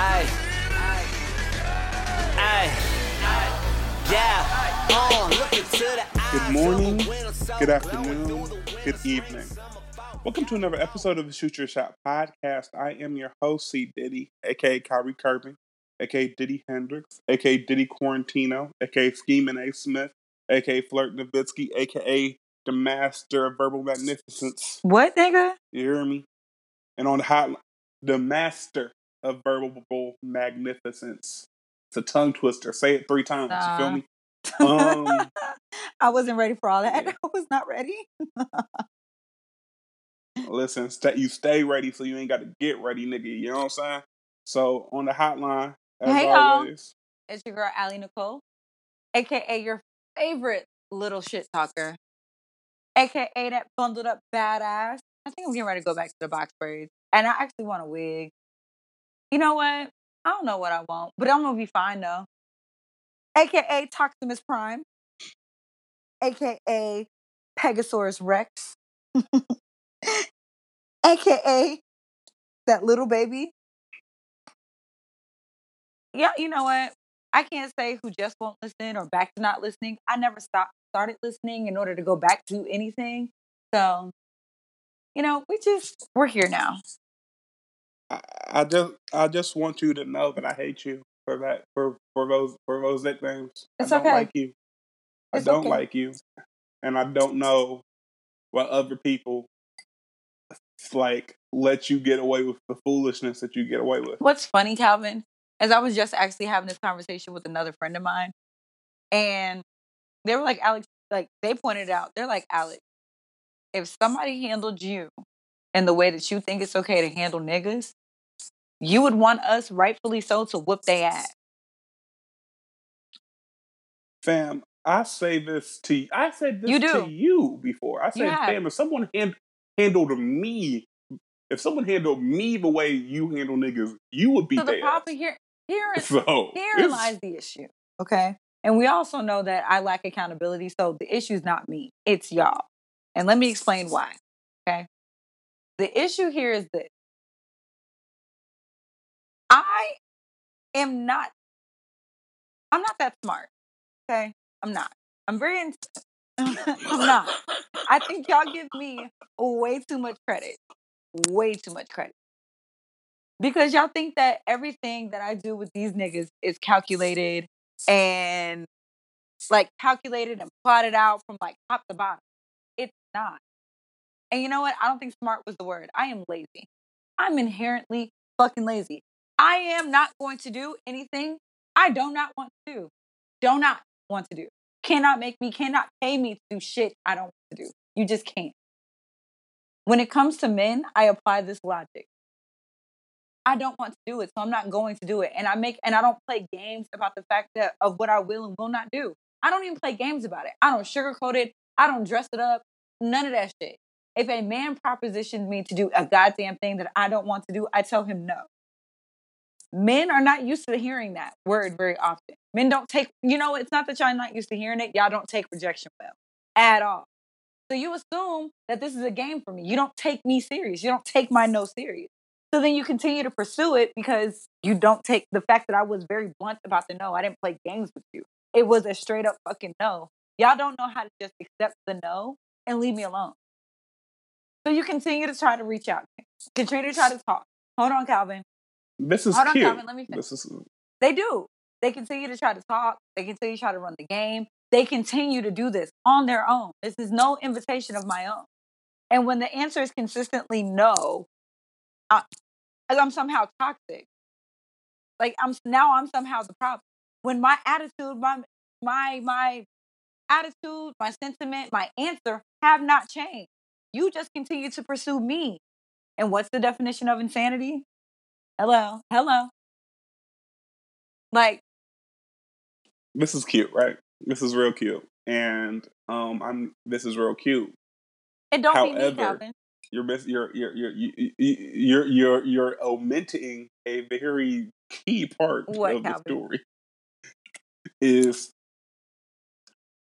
Ay. Ay. Yeah. Uh, look into the Good morning, of a winner, so good afternoon, good evening. Welcome to another episode of the Shoot Your Shot podcast. I am your host, C. Diddy, aka Kyrie Kirby, aka Diddy Hendrix, aka Diddy Quarantino, aka Scheming A. Smith, aka Flirt Nowitzki, aka the Master of Verbal Magnificence. What, nigga? You hear me? And on the hotline, the Master of Verbal Magnificence. It's a tongue twister. Say it three times. You feel me? Um, I wasn't ready for all that. yeah. I was not ready. Listen, stay, you stay ready so you ain't got to get ready, nigga. You know what I'm saying? So on the hotline, as Hey, y'all. It's your girl, Allie Nicole, aka your favorite little shit talker, aka that bundled up badass. I think I'm getting ready to go back to the box braids. And I actually want a wig. You know what? I don't know what I want, but I'm gonna be fine though. AKA Toximus Prime, aka Pegasaurus Rex, aka that little baby. Yeah, you know what? I can't say who just won't listen or back to not listening. I never stopped started listening in order to go back to anything. So, you know, we just we're here now. I, I just I just want you to know that I hate you for that for for those for those nicknames. It's I don't okay. like you. I It's don't okay. like you, and I don't know what other people like let you get away with the foolishness that you get away with. What's funny, Calvin, is I was just actually having this conversation with another friend of mine, and they were like, Alex, like they pointed out, they're like, Alex, if somebody handled you in the way that you think it's okay to handle niggas, you would want us, rightfully so, to whoop their ass. Fam, I say this to you. I said this You to you before. I said, have. fam, if someone hand, handled me, if someone handled me the way you handle niggas, you would be So the problem here, here, So it's- lies the issue. Okay. And we also know that I lack accountability. So the issue is not me, it's y'all. And let me explain why. Okay. The issue here is this I am not, I'm not that smart. Okay. I'm not. I'm very, ins- I'm not. I think y'all give me way too much credit. Way too much credit. Because y'all think that everything that I do with these niggas is calculated and like calculated and plotted out from like top to bottom. It's not. And you know what? I don't think smart was the word. I am lazy. I'm inherently fucking lazy. I am not going to do anything I do not want to do. Do not want to do. Cannot make me, cannot pay me to do shit I don't want to do. You just can't. When it comes to men, I apply this logic. I don't want to do it, so I'm not going to do it. And I make and I don't play games about the fact that of what I will and will not do. I don't even play games about it. I don't sugarcoat it. I don't dress it up. None of that shit. If a man propositions me to do a goddamn thing that I don't want to do, I tell him no. Men are not used to hearing that word very often. Men don't take, you know, it's not that y'all not used to hearing it. Y'all don't take rejection well at all. So you assume that this is a game for me. You don't take me serious. You don't take my no serious. So then you continue to pursue it because you don't take the fact that I was very blunt about the no. I didn't play games with you. It was a straight up fucking no. Y'all don't know how to just accept the no and leave me alone. So you continue to try to reach out. Continue to try to talk. Hold on, Calvin. This is Hold on, cute. Calvin. Let me finish. This is They do. They continue to try to talk. They continue to try to run the game. They continue to do this on their own. This is no invitation of my own. And when the answer is consistently no, I, I'm somehow toxic. Like I'm now I'm somehow the problem. When my attitude, my my my attitude, my sentiment, my answer have not changed. You just continue to pursue me. And what's the definition of insanity? Hello, hello. Like this is cute, right? This is real cute, and um, I'm this is real cute. It don't be me, However, Calvin. you're miss you're you're you're you- you- you're you're you're omitting a very key part What, of the story. Is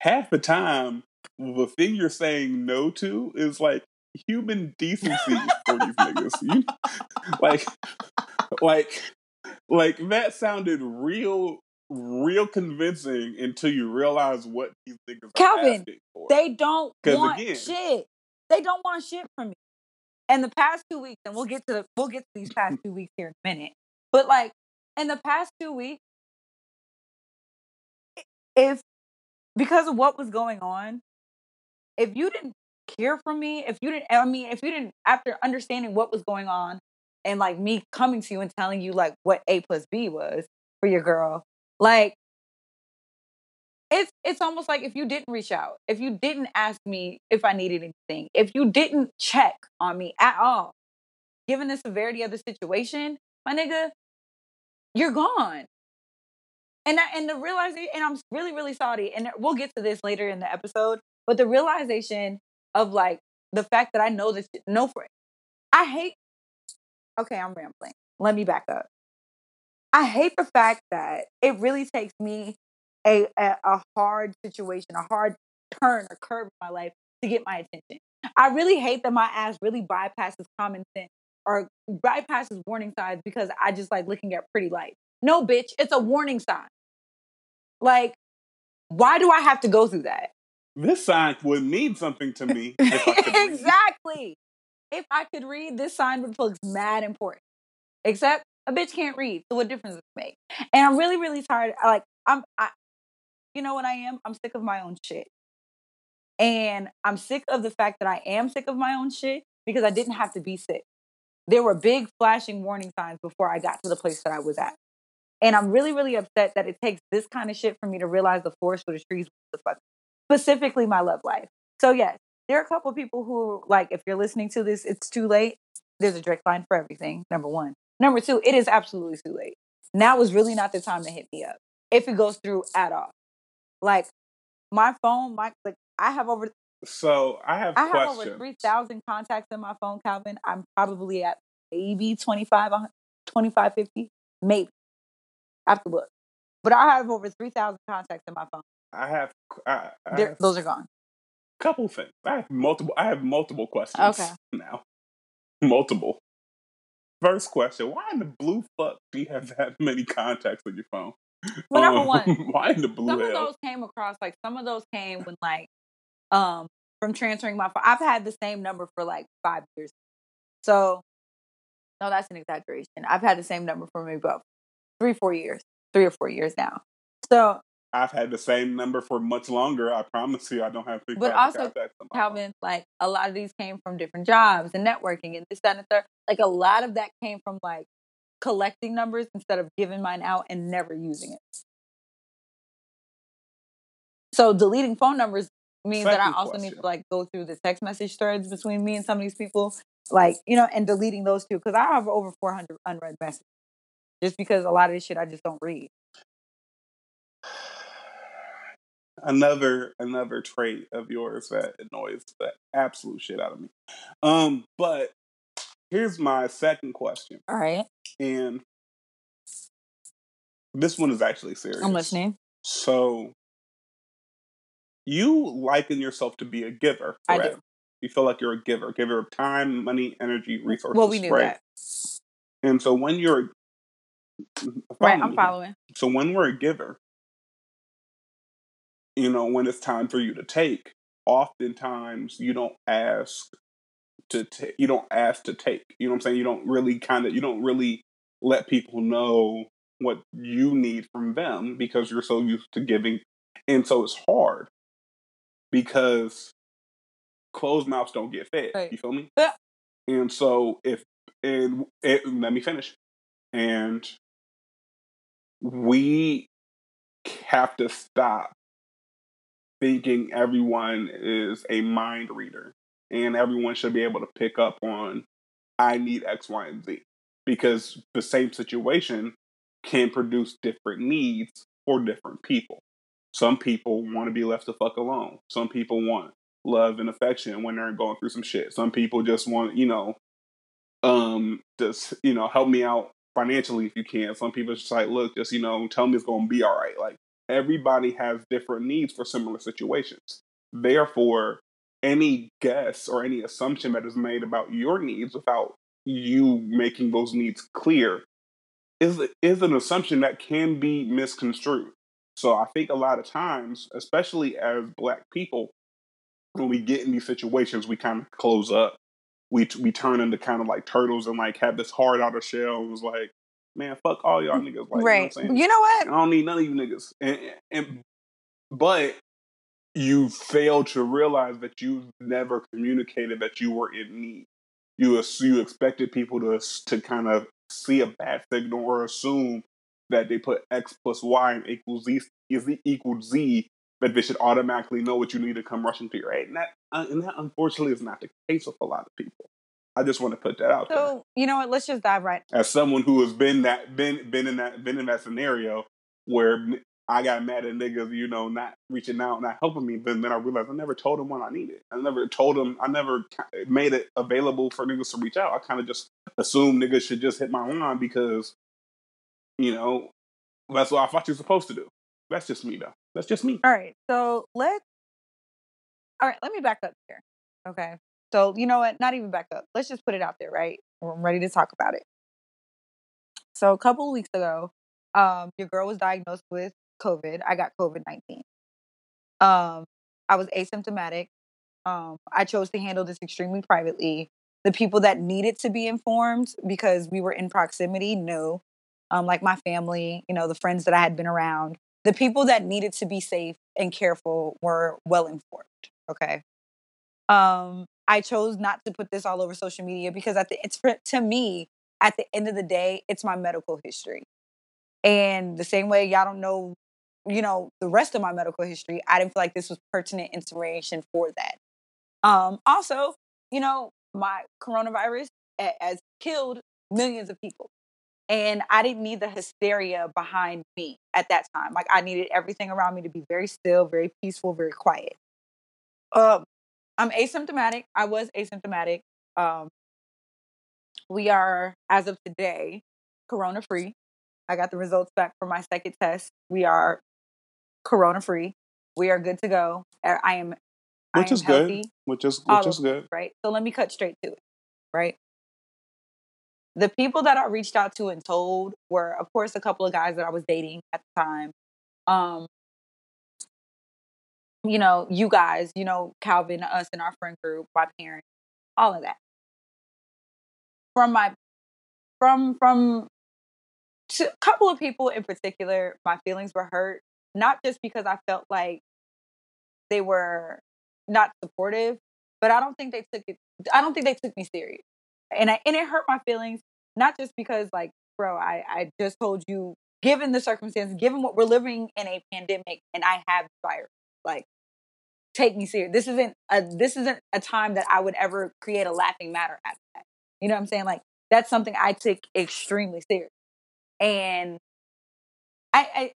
half the time the thing you're saying no to is like human decency for these niggas. You, like, like, like that sounded real, real convincing until you realize what these niggas are Calvin, asking for. They don't want again- shit. They don't want shit from me. And the past two weeks, and we'll get to the we'll get to these past two weeks here in a minute. But like in the past two weeks, if because of what was going on, if you didn't care for me, if you didn't, I mean, if you didn't, after understanding what was going on, and like me coming to you and telling you like what A plus B was for your girl, like it's it's almost like if you didn't reach out, if you didn't ask me if I needed anything, if you didn't check on me at all, given the severity of the situation, my nigga, you're gone. And that, and the realization, and I'm really really sorry, and we'll get to this later in the episode. But the realization of like the fact that I know this, no for I hate. Okay, I'm rambling. Let me back up. I hate the fact that it really takes me a, a a hard situation, a hard turn or curve in my life to get my attention. I really hate that my ass really bypasses common sense or bypasses warning signs because I just like looking at pretty lights. No, bitch, it's a warning sign. Like, why do I have to go through that? this sign would mean something to me if I could exactly. If I could read, this sign would look mad important. Except a bitch can't read, so what difference does it make? And I'm really, really tired. Like I'm, I, you know what I am? I'm sick of my own shit, and I'm sick of the fact that I am sick of my own shit because I didn't have to be sick. There were big flashing warning signs before I got to the place that I was at, and I'm really, really upset that it takes this kind of shit for me to realize the forest for the trees. Specifically my love life. So yes, there are a couple of people who like if you're listening to this, it's too late. There's a direct line for everything. Number one. Number two, it is absolutely too late. Now is really not the time to hit me up if it goes through at all. Like my phone, my like I have over So I have I have questions. over three thousand contacts in my phone, Calvin. I'm probably at maybe 25, 100 25, 50, maybe. I have to look. But I have over 3,000 contacts in my phone. I have, I, I have Those are gone. Couple things. I have multiple. I have multiple questions. Okay. Now, multiple. First question: Why in the blue fuck do you have that many contacts on your phone? Well, number Um, one, why in the blue some of hell? those came across like some of those came when like um from transferring my phone. I've had the same number for like five years. So no, that's an exaggeration. I've had the same number for maybe about three, four years, three or four years now. So I've had the same number for much longer. I promise you, I don't have three. But also, contacts on my phone. Calvin, like a lot of these came from different jobs and networking and this, that, and the third. Like a lot of that came from like collecting numbers instead of giving mine out and never using it. So deleting phone numbers means that I Second also need to like go through the text message threads between me and some of these people, like you know, and deleting those too because I have over four hundred unread messages. Just because a lot of this shit I just don't read. Another another trait of yours that annoys the absolute shit out of me. Um, but here's my second question, All right, and this one is actually serious. I'm listening. So, you liken yourself to be a giver. I do. You feel like you're a giver, giver of time, money, energy, resources. Well, we knew right? that. And so when you're Right, I'm following. So when we're a giver, you know, when it's time for you to take, oftentimes you don't ask to take. You don't ask to take. You know what I'm saying? You don't really kind of. You don't really let people know what you need from them because you're so used to giving, and so it's hard because closed mouths don't get fed. Right. You feel me? Yeah. And so if and it, let me finish. And we have to stop thinking everyone is a mind reader and everyone should be able to pick up on I need X, Y, and Z. Because the same situation can produce different needs for different people. Some people want to be left the fuck alone. Some people want love and affection when they're going through some shit. Some people just want, you know, um, just you know, help me out financially if you can. Some people just like, look, just you know, tell me it's gonna be all right. Like everybody has different needs for similar situations. Therefore, any guess or any assumption that is made about your needs without you making those needs clear is is an assumption that can be misconstrued. So I think a lot of times, especially as black people, when we get in these situations, we kind of close up. We we turn into kind of like turtles and like have this hard outer shell and was like, man, fuck all y'all niggas. Like, right. You know, you know what? I don't need none of you niggas. And, and but you fail to realize that you've never communicated that you were in need. You you expected people to to kind of see a bad signal or assume that they put X plus Y and equals Z is equals Z that they should automatically know what you need to come rushing to your aid. And that uh, and that unfortunately is not the case with a lot of people. I just want to put that out so, there. So you know what? Let's just dive right. As someone who has been that been been in that been in that scenario where I got mad at niggas, you know, not reaching out, not helping me. But then I realized I never told them what I needed. I never told them. I never made it available for niggas to reach out. I kind of just assumed niggas should just hit my line because, you know, that's what I thought you're supposed to do. That's just me, though. That's just me. All right. So let's. All right. Let me back up here. Okay. So you know what? Not even back up. Let's just put it out there, right? I'm ready to talk about it. So a couple weeks ago, um, your girl was diagnosed with COVID. I got COVID 19. Um, I was asymptomatic. Um, I chose to handle this extremely privately. The people that needed to be informed because we were in proximity, no. Um, like my family, you know, the friends that I had been around, the people that needed to be safe and careful were well informed. Okay. Um, I chose not to put this all over social media because at the, it's for, to me, at the end of the day, it's my medical history. And the same way y'all don't know you know, the rest of my medical history, I didn't feel like this was pertinent information for that. Um, also, you know, my coronavirus has killed millions of people. And I didn't need the hysteria behind me at that time. Like I needed everything around me to be very still, very peaceful, very quiet. Um, I'm asymptomatic. I was asymptomatic. Um, we are, as of today, corona free. I got the results back from my second test. We are corona free. We are good to go. I am which I is am good. Which is which is good. right? So let me cut straight to it. Right? The people that I reached out to and told were of course a couple of guys that I was dating at the time. Um you know, you guys, you know, Calvin, us and our friend group, my parents, all of that. From my from from a couple of people in particular, my feelings were hurt not just because I felt like they were not supportive, but I don't think they took it. I don't think they took me serious, and I and it hurt my feelings. Not just because, like, bro, I I just told you, given the circumstances, given what we're living in a pandemic, and I have virus, like, take me serious. This isn't a this isn't a time that I would ever create a laughing matter at that. You know what I'm saying? Like, that's something I took extremely serious, and I, I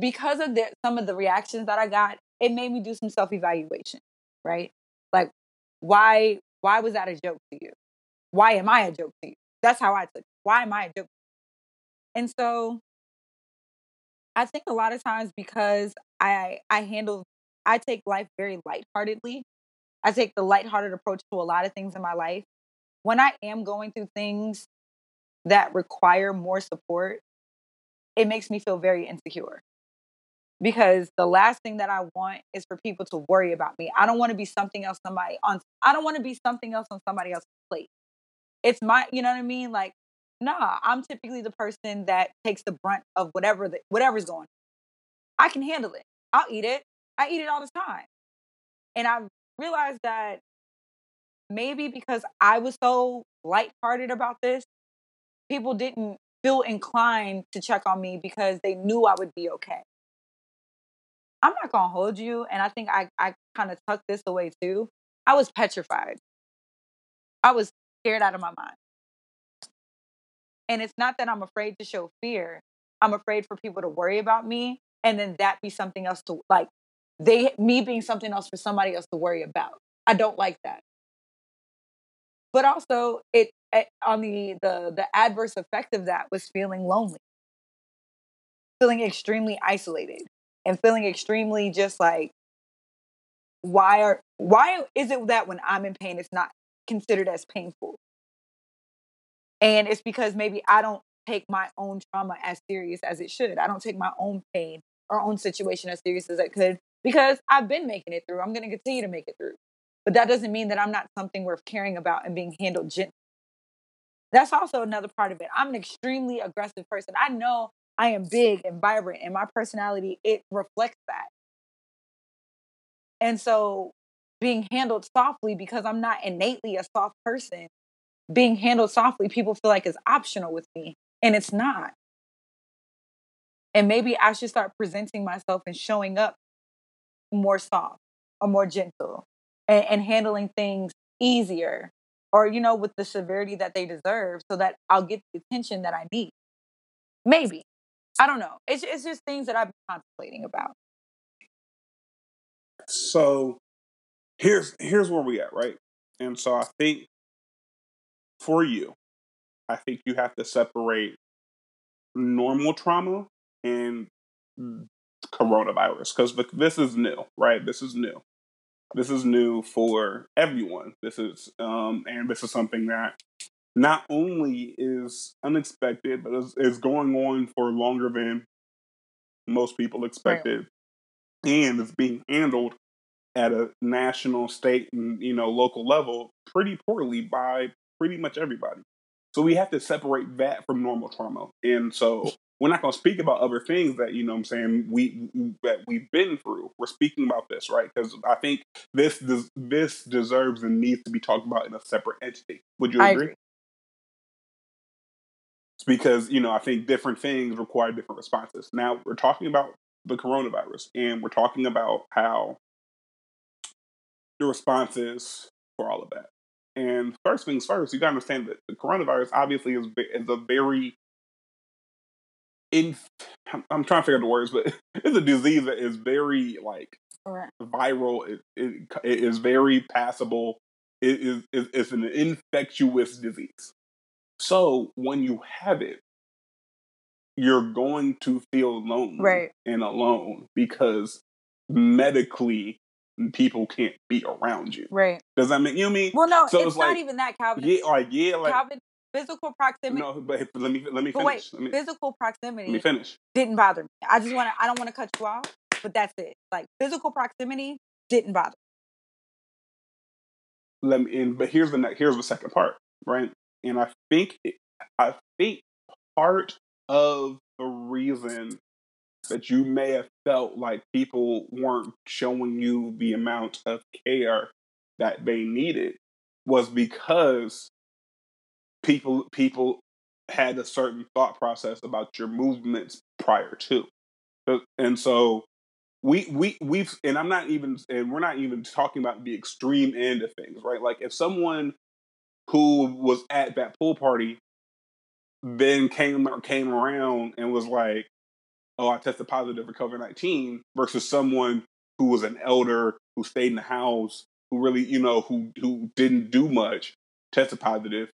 because of the, some of the reactions that I got, it made me do some self evaluation, right? Like, why why was that a joke to you? Why am I a joke to you? That's how I took. It. Why am I a joke? And so, I think a lot of times because I I handle I take life very lightheartedly. I take the lighthearted approach to a lot of things in my life. When I am going through things that require more support, it makes me feel very insecure because the last thing that I want is for people to worry about me. I don't want to be something else somebody on I don't want to be something else on somebody else's plate. It's my, you know what I mean? Like, nah, I'm typically the person that takes the brunt of whatever the, whatever's going. I can handle it. I'll eat it. I eat it all the time. And I realized that maybe because I was so lighthearted about this, people didn't feel inclined to check on me because they knew I would be okay. I'm not gonna hold you, and I think I I kind of tucked this away too. I was petrified. I was scared out of my mind. And it's not that I'm afraid to show fear. I'm afraid for people to worry about me and then that be something else to like they me being something else for somebody else to worry about. I don't like that. But also, it eh, on the the the adverse effect of that was feeling lonely, feeling extremely isolated, and feeling extremely just like, why are why is it that when I'm in pain, it's not considered as painful? And it's because maybe I don't take my own trauma as serious as it should. I don't take my own pain or own situation as serious as I could because I've been making it through. I'm going to continue to make it through. But that doesn't mean that I'm not something worth caring about and being handled gently. That's also another part of it. I'm an extremely aggressive person. I know I am big and vibrant, and my personality, it reflects that. And so being handled softly because I'm not innately a soft person, being handled softly, people feel like is optional with me, and it's not. And maybe I should start presenting myself and showing up more soft or more gentle and, and handling things easier or, you know, with the severity that they deserve so that I'll get the attention that I need. Maybe. I don't know. It's, it's just things that I've been contemplating about. So here's here's where we at, right? And so I think for you, I think you have to separate normal trauma and coronavirus because this is new, right? This is new. This is new for everyone. This is um, and this is something that not only is unexpected, but is, is going on for longer than most people expected, right. and is being handled at a national, state, and you know local level pretty poorly by pretty much everybody. So we have to separate that from normal trauma. And so we're not going to speak about other things that you know i'm saying we that we've been through. We're speaking about this right? Because i think this this this deserves and needs to be talked about in a separate entity. Would you agree? agree? It's because you know i think different things require different responses. Now we're talking about the coronavirus and we're talking about how the response is for all of that. And first things first you got to understand that the coronavirus obviously is, is a very in I'm trying to figure out the words, but it's a disease that is very like right. viral. It, it, it is very passable. It is it, it's an infectious disease. So when you have it, you're going to feel lonely right. and alone because medically mm, people can't be around you. Right. Does that make you know mean? Well, no, so it's, it's not like, even that, Calvin. Yeah, like yeah, like Calvin physical proximity. No, but let me let me finish. Wait, me, physical proximity. Let me finish. Didn't bother me. I just want to. I don't want to cut you off, but that's it. Like physical proximity didn't bother. Let me. And but here's the. Here's the second part, right? And I think I think part of the reason that you may have felt like people weren't showing you the amount of care that they needed was because people people had a certain thought process about your movements prior to. And so we we we've and i'm not even and we're not even talking about the extreme end of things right? Like if someone who was at that pool party then came came around and was like oh i tested positive for covid-19 versus someone who was an elder who stayed in the house who really you know who who didn't do much tested positive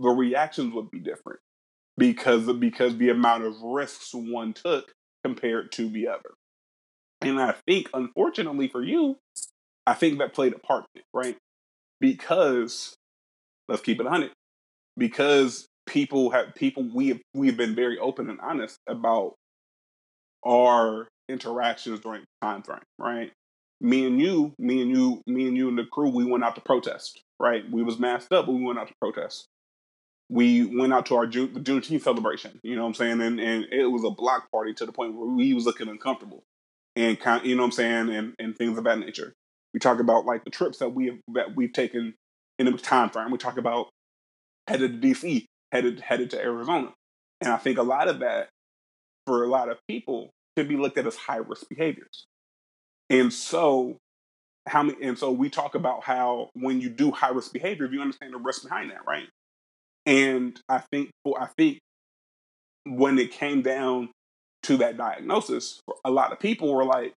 the reactions would be different because because the amount of risks one took compared to the other. And I think, unfortunately for you, I think that played a part in it, right? Because let's keep it honest, because people have people we have we've been very open and honest about our interactions during time frame, right? Me and you, me and you, me and you and the crew, we went out to protest, right? We was masked up, we went out to protest we went out to our June, Juneteenth celebration. You know what I'm saying? And and it was a block party to the point where we was looking uncomfortable, and kind, you know what I'm saying, and and things of that nature. We talk about like the trips that we have that we've taken in a time frame. We talk about headed to DC, headed headed to Arizona, and I think a lot of that for a lot of people could be looked at as high risk behaviors. And so how many and so we talk about how when you do high risk behavior, you understand the risk behind that, right? And I think for I think when it came down to that diagnosis, a lot of people were like,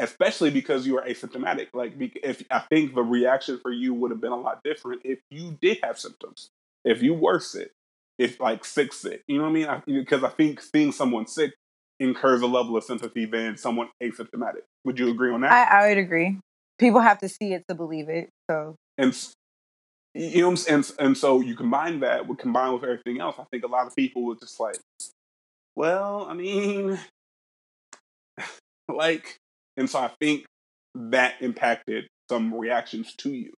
especially because you are asymptomatic. Like, if I think the reaction for you would have been a lot different if you did have symptoms, if you were sick, if like sick sick. You know what I mean? I, because I think seeing someone sick incurs a level of sympathy than someone asymptomatic. Would you agree on that? I, I would agree. People have to see it to believe it. So and you know, and and so you combine that with combine with everything else. I think a lot of people were just like, well, I mean, like, and so I think that impacted some reactions to you.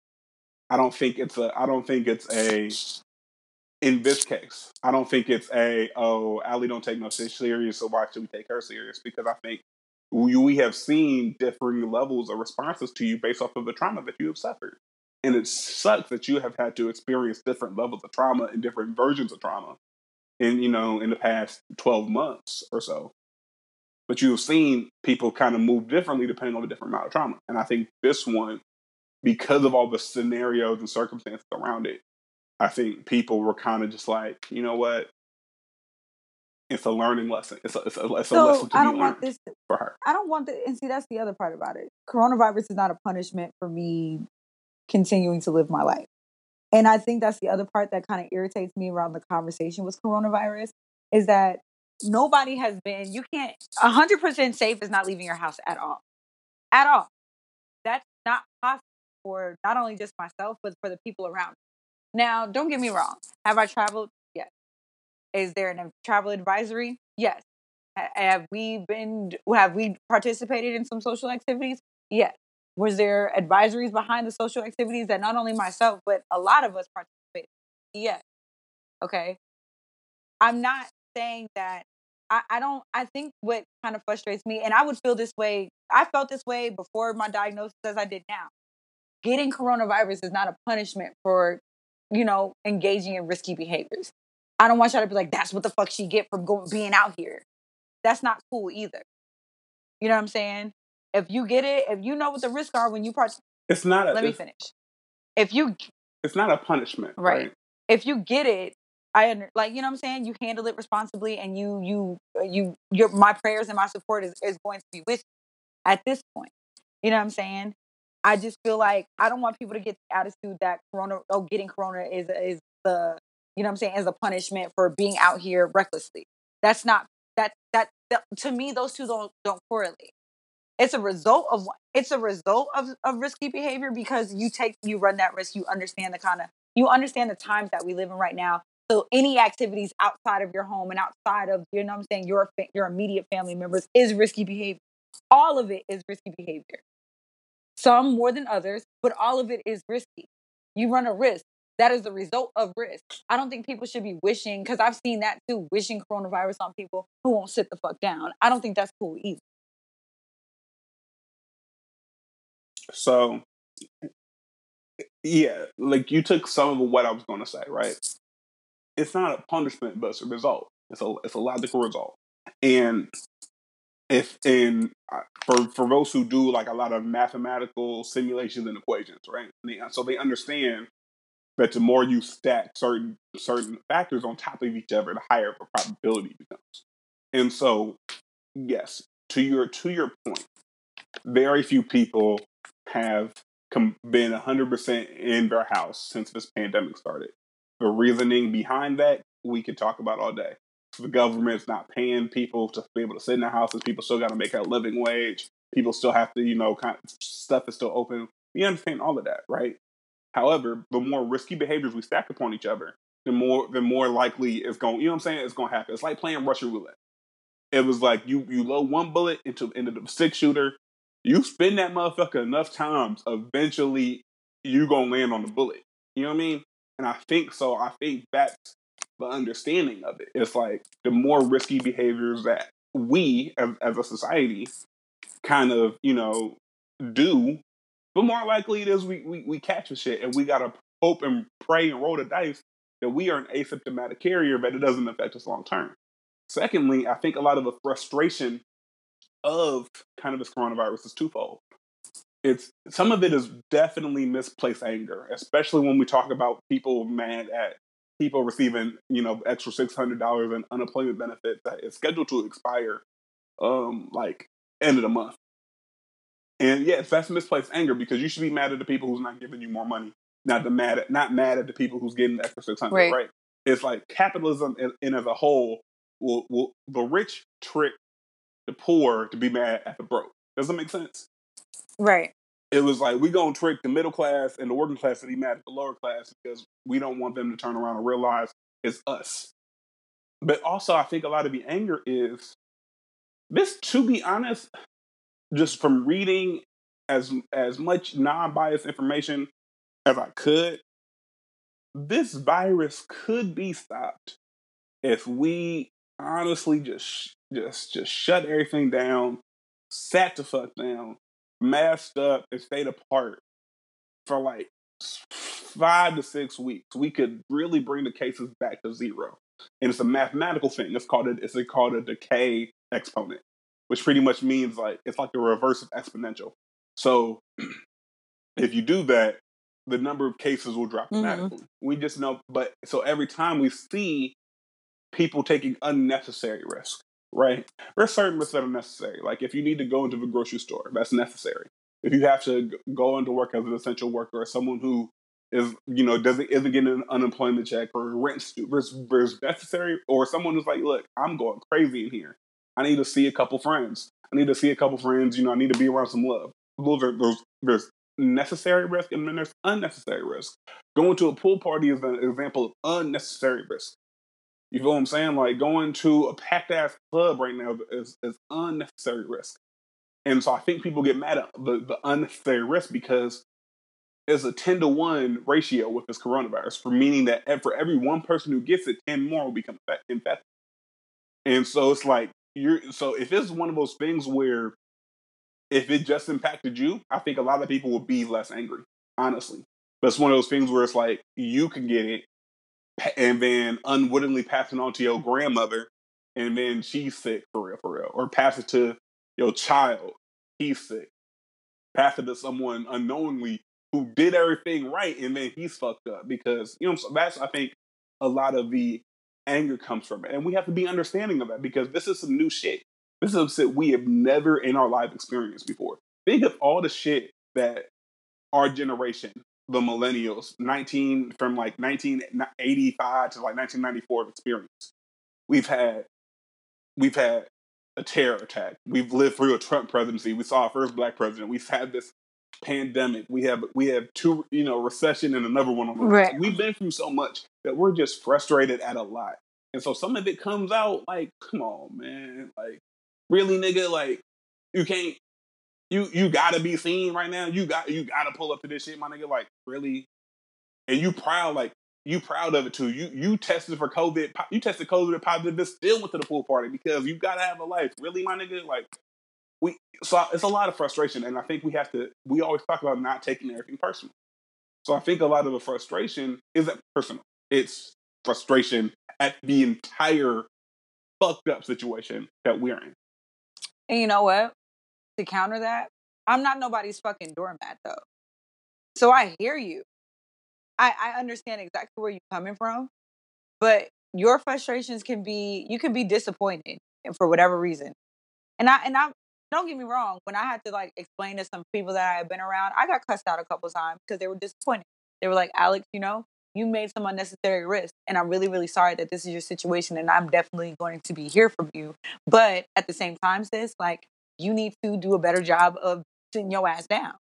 I don't think it's a. I don't think it's a in this case, I don't think it's a oh Allie don't take no shit serious, so why should we take her serious? Because I think we, we have seen differing levels of responses to you based off of the trauma that you have suffered, and it sucks that you have had to experience different levels of trauma and different versions of trauma, in you know in the past twelve months or so. But you have seen people kind of move differently depending on the different amount of trauma, and I think this one, because of all the scenarios and circumstances around it, I think people were kind of just like, you know what? It's a learning lesson. It's a, it's a, it's so a lesson to I be don't want learned this. for her. I don't want the. And see, that's the other part about it. Coronavirus is not a punishment for me continuing to live my life. And I think that's the other part that kind of irritates me around the conversation with coronavirus is that nobody has been. You can't. hundred percent safe is not leaving your house at all, at all. That's not possible for not only just myself but for the people around. me. Now, don't get me wrong. Have I traveled? Yes. Is there a travel advisory? Yes. Have we been? Have we participated in some social activities? Yes. Was there advisories behind the social activities that not only myself but a lot of us participated? Yes. Okay. I'm not saying that. I, I don't. I think what kind of frustrates me, and I would feel this way. I felt this way before my diagnosis as I did now. Getting coronavirus is not a punishment for you know, engaging in risky behaviors. I don't want y'all to be like, that's what the fuck she get from going being out here. That's not cool either. You know what I'm saying? If you get it, if you know what the risks are when you part, It's not a. let me finish. If you it's not a punishment, Right. right? if you get it, I under, like you know what I'm saying. You handle it responsibly, and you you uh, you your my prayers and my support is is going to be with you at this point. You know what I'm saying? I just feel like I don't want people to get the attitude that corona oh getting corona is is the you know what I'm saying is a punishment for being out here recklessly. That's not that that, that to me those two don't don't correlate. It's a result of it's a result of, of risky behavior because you take you run that risk. You understand the kind of you understand the times that we live in right now. So any activities outside of your home and outside of you know what I'm saying your your immediate family members is risky behavior. All of it is risky behavior. Some more than others, but all of it is risky. You run a risk. That is the result of risk. I don't think people should be wishing because I've seen that too, wishing coronavirus on people who won't sit the fuck down. I don't think that's cool either. So, yeah, like you took some of what I was going to say, right? It's not a punishment, but it's a result. It's a it's a logical result, and if uh, for for those who do like a lot of mathematical simulations and equations, right? So they understand that the more you stack certain certain factors on top of each other, the higher the probability becomes. And so, yes, to your to your point, very few people have com- been 100% in their house since this pandemic started. The reasoning behind that we could talk about all day. The government's not paying people to be able to sit in their houses. People still got to make a living wage. People still have to, you know, kind of stuff is still open. We understand all of that, right? However, the more risky behaviors we stack upon each other, the more the more likely it's going. You know what I'm saying? It's going to happen. It's like playing Russian roulette. It was like you you load one bullet into into the six shooter. You spin that motherfucker enough times, eventually you gonna land on the bullet. You know what I mean? And I think so. I think that's the understanding of it. It's like the more risky behaviors that we as, as a society kind of you know do, the more likely it is we, we we catch a shit, and we gotta hope and pray and roll the dice that we are an asymptomatic carrier, but it doesn't affect us long term. Secondly, I think a lot of the frustration of kind of this coronavirus is twofold. It's some of it is definitely misplaced anger, especially when we talk about people mad at people receiving, you know, extra six hundred dollars in unemployment benefits that is scheduled to expire um like end of the month. And yes, that's misplaced anger because you should be mad at the people who's not giving you more money, not the mad at not mad at the people who's getting the extra six hundred. Right. Right. It's like capitalism in, in as a whole will will the rich trick the poor to be mad at the broke. Does that make sense? Right. It was like we gonna trick the middle class and the working class to be mad at the lower class because we don't want them to turn around and realize it's us. But also, I think a lot of the anger is this. To be honest, just from reading as as much non-biased information as I could, this virus could be stopped if we honestly just just just shut everything down, sat the fuck down, masked up, and stayed apart for like five to six weeks. We could really bring the cases back to zero. And it's a mathematical thing. It's called a, it's called a decay exponent, which pretty much means like it's like the reverse of exponential. So if you do that, the number of cases will drop Mhm. dramatically. We just know, but so every time we see people taking unnecessary risk, right? There's certain risks that are necessary. Like if you need to go into the grocery store, that's necessary. If you have to go into work as an essential worker or someone who is, you know, doesn't isn't getting an unemployment check or rent, there's, there's necessary, or someone who's like, look, I'm going crazy in here. I need to see a couple friends. I need to see a couple friends. You know, I need to be around some love. Those are those. There's necessary risk, and then there's unnecessary risk. Going to a pool party is an example of unnecessary risk. You feel what I'm saying? Like going to a packed ass club right now is, is unnecessary risk. And so I think people get mad at the, the unnecessary risk because it's a 10 to 1 ratio with this coronavirus, for meaning that for every one person who gets it, 10 more will become infect- infected. And so it's like, you're so if it's one of those things where if it just impacted you, I think a lot of people would be less angry, honestly. But it's one of those things where it's like you can get it and then unwittingly pass it on to your grandmother, and then she's sick for real, for real. Or pass it to your child, he's sick. Pass it to someone unknowingly who did everything right, and then he's fucked up because you know that's I think a lot of the anger comes from it, and we have to be understanding of that because this is some new shit. This is shit we have never in our life experienced before. Think of all the shit that our generation, the millennials, 19 from like 1985 to like 1994 have experienced. We've had we've had a terror attack. We've lived through a Trump presidency. We saw our first black president. We've had this pandemic. We have we have two, you know, recession and another one on the. Right. We've been through so much that we're just frustrated at a lot. And so some of it comes out like, come on, man. Like, really, nigga, like you can't you you gotta be seen right now. You got you gotta pull up to this shit, my nigga. Like, really? And you proud, like you proud of it too. You you tested for COVID. You tested COVID positive, but still went to the pool party because you gotta have a life. Really, my nigga. Like we, so it's a lot of frustration, and I think we have to. We always talk about not taking everything personal. So I think a lot of the frustration isn't personal. It's frustration at the entire fucked up situation that we're in. And you know what? To counter that, I'm not nobody's fucking doormat though. So I hear you. I, I understand exactly where you're coming from, but your frustrations can be you can be disappointed for whatever reason. And I and I don't get me wrong, when I had to like explain to some people that I had been around, I got cussed out a couple times because they were disappointed. They were like, Alex, you know, you made some unnecessary risks. And I'm really, really sorry that this is your situation. And I'm definitely going to be here for you. But at the same time, sis, like, you need to do a better job of sitting your ass down.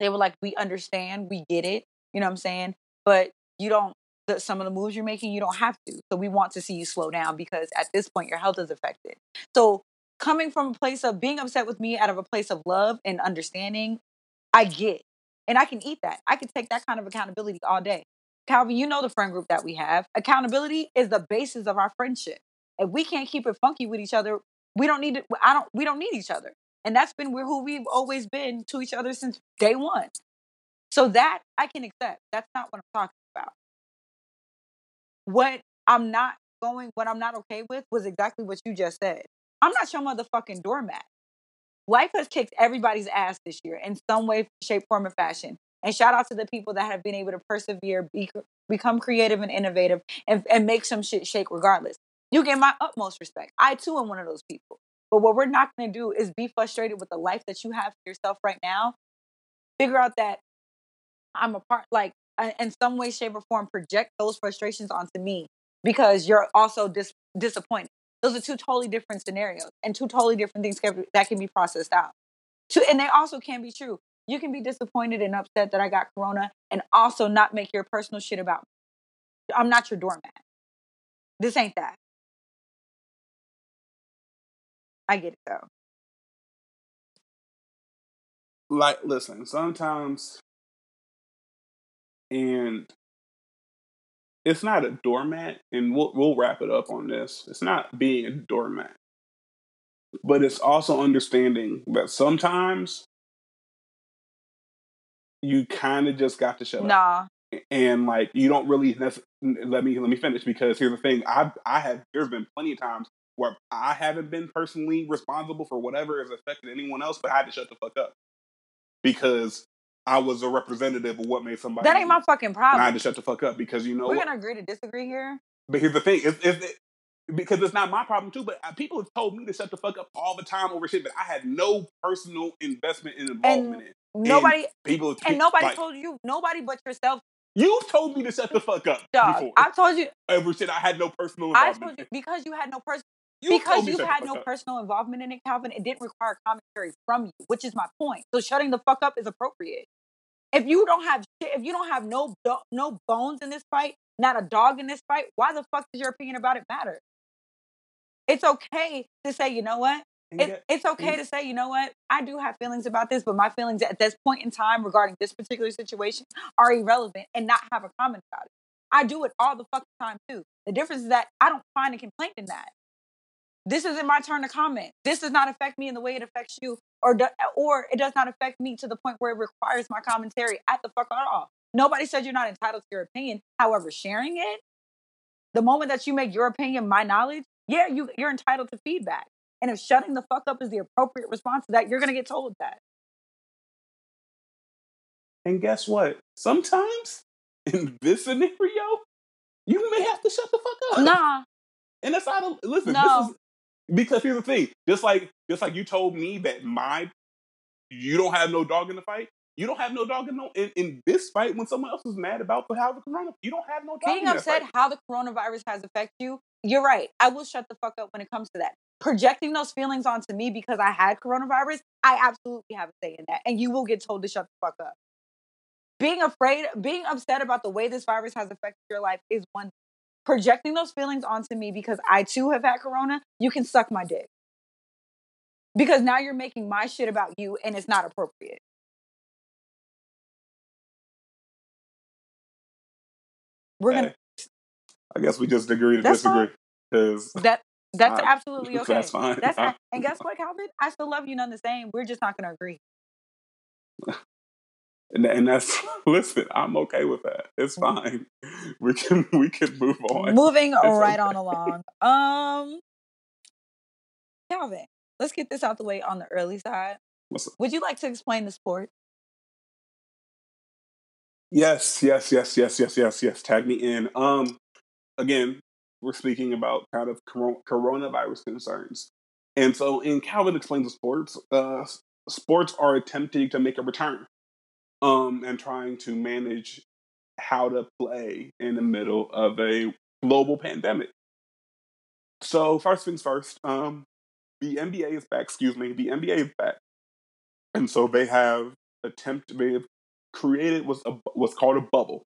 They were like, we understand, we get it. You know what I'm saying? But you don't, the, some of the moves you're making, you don't have to. So we want to see you slow down because at this point, your health is affected. So coming from a place of being upset with me out of a place of love and understanding, I get. And I can eat that. I can take that kind of accountability all day. Calvin, you know the friend group that we have. Accountability is the basis of our friendship. If we can't keep it funky with each other, we don't need. I don't. We don't need each other. And that's been who we've always been to each other since day one. So that I can accept. That's not what I'm talking about. What I'm not going, what I'm not okay with was exactly what you just said. I'm not your motherfucking doormat. Life has kicked everybody's ass this year in some way, shape, form, or fashion. And shout out to the people that have been able to persevere, be, become creative and innovative, and, and make some shit shake regardless. You get my utmost respect. I too am one of those people. But what we're not going to do is be frustrated with the life that you have for yourself right now. Figure out that I'm a part, like in some way, shape, or form, project those frustrations onto me because you're also dis- disappointed. Those are two totally different scenarios and two totally different things can, that can be processed out. Two, and they also can be true. You can be disappointed and upset that I got corona and also not make your personal shit about me. I'm not your doormat. This ain't that. I get it though. Like, listen, sometimes, and it's not a doormat, and we'll we'll wrap it up on this. It's not being a doormat, but it's also understanding that sometimes you kind of just got to shut up. Nah. and like you don't really let me let me finish because here's the thing I I have there's been plenty of times where I haven't been personally responsible for whatever has affected anyone else, but I had to shut the fuck up because I was a representative of what made somebody. That ain't my fucking And I had to shut the fuck up because you know We're what? gonna agree to disagree here. But here's the thing: it, because it's not my problem too. But uh, people have told me to shut the fuck up all the time over shit that I had no personal investment and involvement in. Nobody People have and nobody like, told you, nobody but yourself, you told me to shut the fuck up dog. before I told you, over shit I had no personal I told you because you had no person, You because you've had no up. personal involvement in it, Calvin. It didn't require commentary from you, which is my point. So shutting the fuck up is appropriate. If you don't have shit, if you don't have no no bones in this fight, not a dog in this fight, why the fuck does your opinion about it matter? It's okay to say, you know what? It, yet- it's okay to say, you know what? I do have feelings about this, but my feelings at this point in time regarding this particular situation are irrelevant and not have a comment about it. I do it all the fucking time too. The difference is that I don't find a complaint in that. This isn't my turn to comment. This does not affect me in the way it affects you, or do, or it does not affect me to the point where it requires my commentary at the fuck all. Nobody said you're not entitled to your opinion. However, sharing it, the moment that you make your opinion my knowledge, yeah, you you're entitled to feedback. And if shutting the fuck up is the appropriate response to that, you're gonna get told that. And guess what? Sometimes in this scenario, you may have to shut the fuck up. Nah, And that's not a listen. No. Because here's the thing. Just like just like you told me that my you don't have no dog in the fight. You don't have no dog in no in, in this fight when someone else is mad about the how the corona. You don't have no dog being upset how the coronavirus has affected you, you're right. I will shut the fuck up when it comes to that. Projecting those feelings onto me because I had coronavirus, I absolutely have a say in that. And you will get told to shut the fuck up. Being afraid, being upset about the way this virus has affected your life is one. Projecting those feelings onto me because I too have had corona, you can suck my dick. Because now you're making my shit about you and it's not appropriate. We're gonna I guess we just agree to disagree because that that's I- absolutely okay. that's fine. That's I- and guess what, Calvin? I still love you none the same. We're just not gonna agree. and, and that's listen. I'm okay with that. It's fine. We can we can move on. Moving It's right okay. on along. Um Calvin, let's get this out the way on the early side. What's up? Would you like to explain the sport? Yes, yes, yes, yes, yes, yes, yes. Tag me in. Um, again, we're speaking about kind of coronavirus concerns, and so in Calvin explains the sports. Uh, sports are attempting to make a return, um, and trying to manage how to play in the middle of a global pandemic. So first things first, um, the NBA is back. Excuse me, the NBA is back, and so they have attempt they have created was a was called a bubble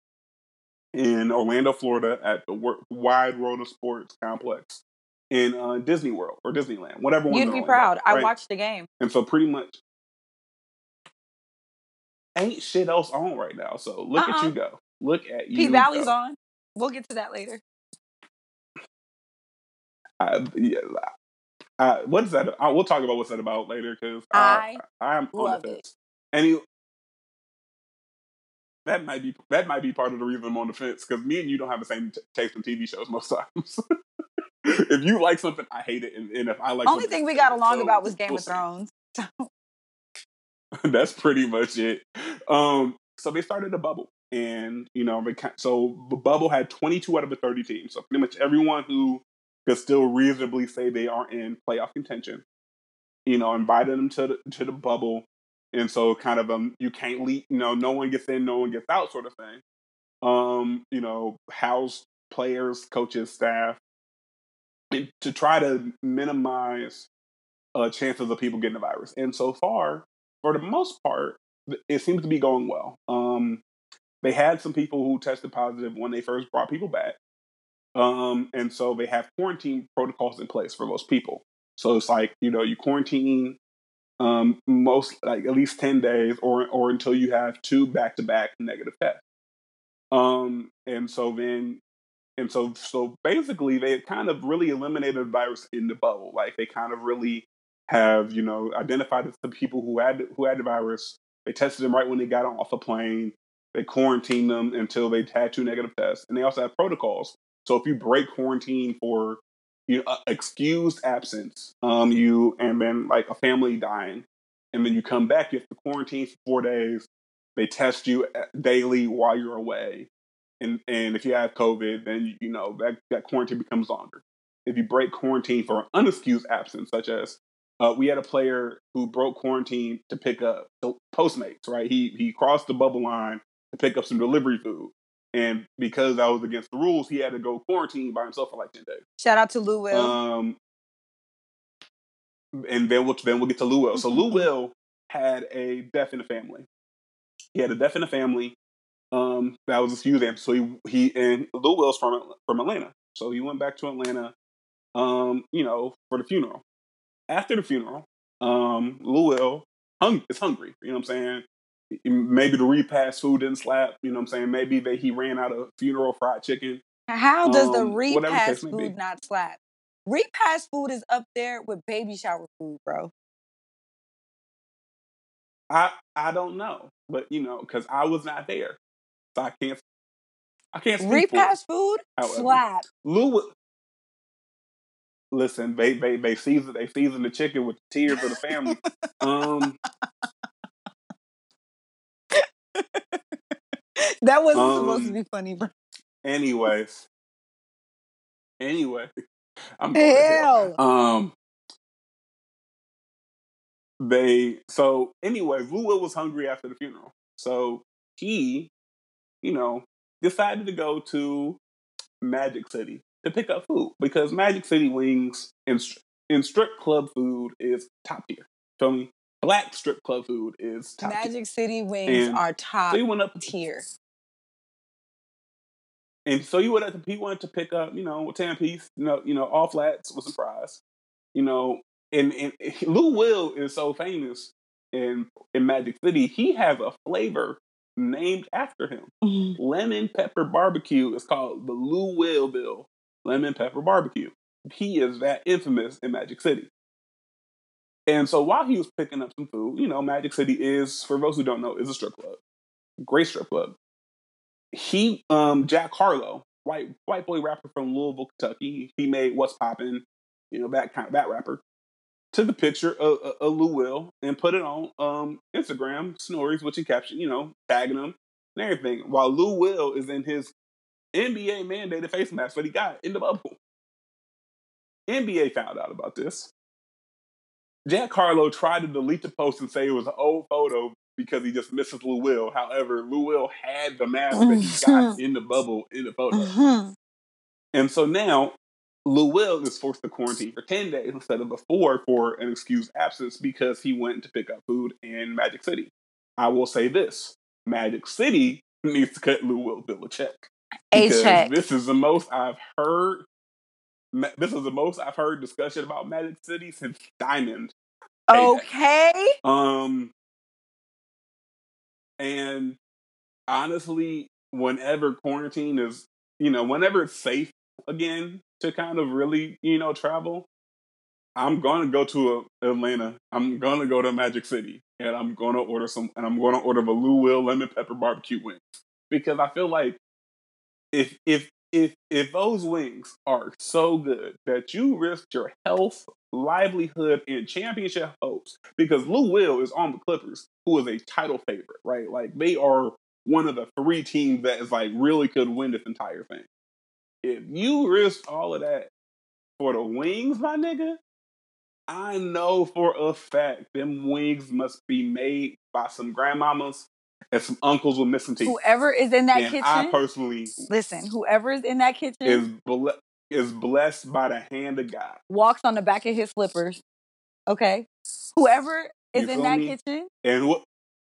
in Orlando, Florida, at the Wide World of Sports complex in uh, Disney World or Disneyland, whatever. You'd be Orlando, proud. I right? watched the game. and so pretty much ain't shit else on right now. So look at Uh-uh. you go. Look at you. P Valley's on. We'll get to that later. I, yeah, I, what is that? I, we'll talk about what's that about later because I I I'm on love the fence. And that might be that might be part of the reason I'm on the fence because me and you don't have the same t- taste in TV shows most times. if you like something, I hate it, and, and if I like Only thing we got along So, about was Game we'll of. Thrones. That's pretty much it. Um, so they started a bubble, and you know, so the bubble had 22 out of the 30 teams. So pretty much everyone who could still reasonably say they are in playoff contention you know, invited them to the, to the bubble, and so kind of um, you can't leave, you know, no one gets in, no one gets out, sort of thing. Um, you know, house players, coaches, staff, to try to minimize uh, chances of people getting the virus. And so far, for the most part, it seems to be going well. Um, they had some people who tested positive when they first brought people back. Um, and so they have quarantine protocols in place for most people. So it's like, you know, you quarantine um, most like at least 10 days or or until you have two back to back negative tests. Um, and so then and so so basically they kind of really eliminated the virus in the bubble. Like they kind of really have, you know, identified the people who had who had the virus. They tested them right when they got off a plane. They quarantined them until they had two negative tests. And they also have protocols. So if you break quarantine for you know, excused absence, um, you and then like a family dying, and then you come back, you have to quarantine for four days. They test you uh, daily while you're away, and and if you have COVID, then you know that that quarantine becomes longer. If you break quarantine for an unexcused absence, such as uh, we had a player who broke quarantine to pick up Postmates, right? He he crossed the bubble line to pick up some delivery food. And because I was against the rules, he had to go quarantine by himself for like 10 days. Shout out to Lou Will. Um, and then we'll, then we'll get to Lou Will. So Lou Will had a death in the family. He had a death in the family. Um, that was a few example. So he, he and Lou Will's from from Atlanta. So he went back to Atlanta, um, you know, for the funeral. After the funeral, um, Will hung, is hungry. You know what I'm saying? maybe the repast food didn't slap. You know what I'm saying? Maybe that he ran out of funeral fried chicken. How does um, the repast food not slap? Repast food is up there with baby shower food, bro. I I don't know, but you know, because I was not there, so I can't. I can't. Repast food However, slap. Lou, listen, they they they season they season the chicken with the tears of the family. um, that wasn't um, supposed to be funny, bro. Anyways. Anyway. I'm hell. Um they so anyway, Lou was hungry after the funeral. So he, you know, decided to go to Magic City to pick up food because Magic City wings in in strip club food is top tier. Feel me? Black strip club food is top Magic tier. City wings and are top so he went up tier. And so you would have he wanted to pick up, you know, ten piece, you know, you know, all flats with some fries. You know, and, and Lou Will is so famous in in Magic City. He has a flavor named after him. Mm-hmm. Lemon pepper barbecue is called the Lou Will Bill Lemon Pepper Barbecue. He is that infamous in Magic City. And so while he was picking up some food, you know, Magic City is, for those who don't know, is a strip club. Great strip club he um Jack Harlow, white white boy rapper from Louisville, Kentucky. He made What's Poppin', you know, that kind of that rapper. Took a picture of, of, of Lou Will and put it on um Instagram stories, which he captioned, you know, tagging him and everything. While Lou Will is in his NBA mandated face mask that he got in the bubble. NBA found out about this. Jack Harlow tried to delete the post and say it was an old photo because he just misses Lou Will. However, Lou Will had the mask that he got in the bubble in the photo. Mm-hmm. And so now Lou Will is forced to quarantine for 10 days instead of before for an excused absence because he went to pick up food in Magic City. I will say this Magic City needs to cut Lou Will bill a check. A check. This is the most I've heard. This is the most I've heard discussion about Magic City since Diamond. Okay. Um, and honestly, whenever quarantine is, you know, whenever it's safe again to kind of really, you know, travel, I'm going to go to a, Atlanta. I'm going to go to Magic City and I'm going to order some, and I'm going to order the Lou Will lemon pepper barbecue wings because I feel like if if if if those wings are so good that you risk your health, livelihood, and championship hopes, because Lou Will is on the Clippers, who is a title favorite, right? Like they are one of the three teams that is like really could win this entire thing. If you risk all of that for the wings, my nigga, I know for a fact them wings must be made by some grandmamas and some uncles with missing teeth. Whoever is in that and kitchen, I personally listen, whoever is in that kitchen is ble- is blessed by the hand of God. walks on the back of his slippers. Okay? Whoever is in that me? kitchen, And who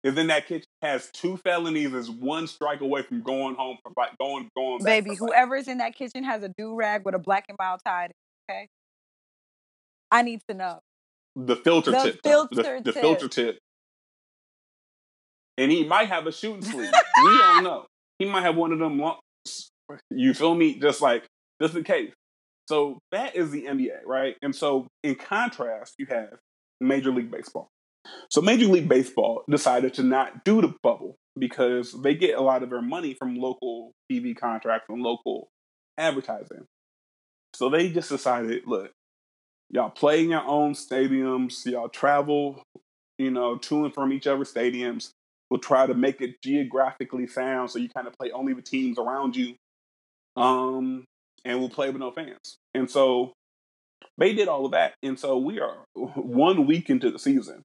is in that kitchen has two felonies, is one strike away from going home for like going going back baby, whoever is in that kitchen has a do rag with a black and mild tie. Okay? I need to know. the filter The tip, the, filter the tip. filter tip, and he might have a shooting sleeve. we don't know. He might have one of them. Long, you feel me? Just like just in case. So that is the NBA, right? And so in contrast, you have Major League Baseball. So Major League Baseball decided to not do the bubble because they get a lot of their money from local TV contracts and local advertising. So they just decided, look, y'all play in your own stadiums, y'all travel, you know, to and from each other stadiums. We'll try to make it geographically sound so you kind of play only with teams around you. Um, and we'll play with no fans. And so they did all of that. And so we are one week into the season.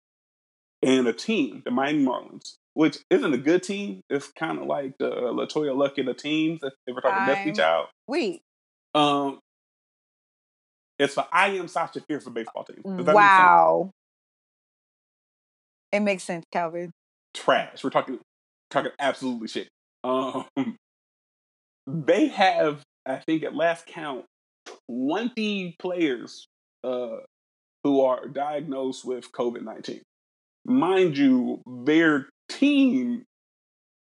And a team, the Miami Marlins, which isn't a good team, it's kind of like the LeToya Luck of the teams, if if we're talking Destiny Child. Wait, Um, it's the I am Sasha Fierce of baseball team. That make wow. It makes sense, Calvin. Trash. We're talking talking absolutely shit. Um, they have, I think, at last count, twenty players uh, who are diagnosed with COVID nineteen. Mind you, their team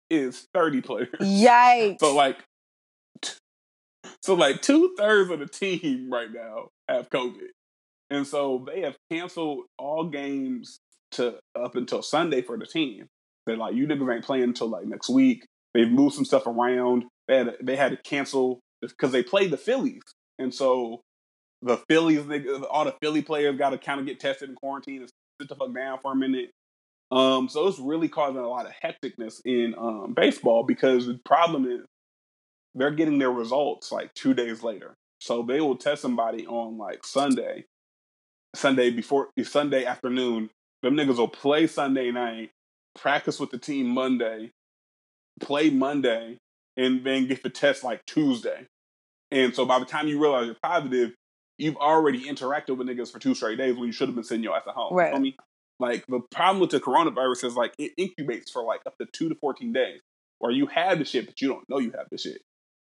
is thirty players. Yikes. So like, so like two thirds of the team right now have COVID, and so they have canceled all games to up until Sunday for the team. They're like, you niggas ain't playing until like next week. They've moved some stuff around. They had to, they had to cancel because they played the Phillies, and so the Phillies, all the Philly players got to kind of get tested in quarantine and sit the fuck down for a minute. Um, so it's really causing a lot of hecticness in um, baseball because the problem is they're getting their results like two days later. So they will test somebody on like Sunday, Sunday before Sunday afternoon. Them niggas will play Sunday night, practice with the team Monday, play Monday, and then get the test like Tuesday. And so by the time you realize you're positive, you've already interacted with niggas for two straight days when you should have been sitting your ass at home. You Right. feel me? Like the problem with the coronavirus is like it incubates for like up to two to fourteen days, or you have the shit but you don't know you have the shit.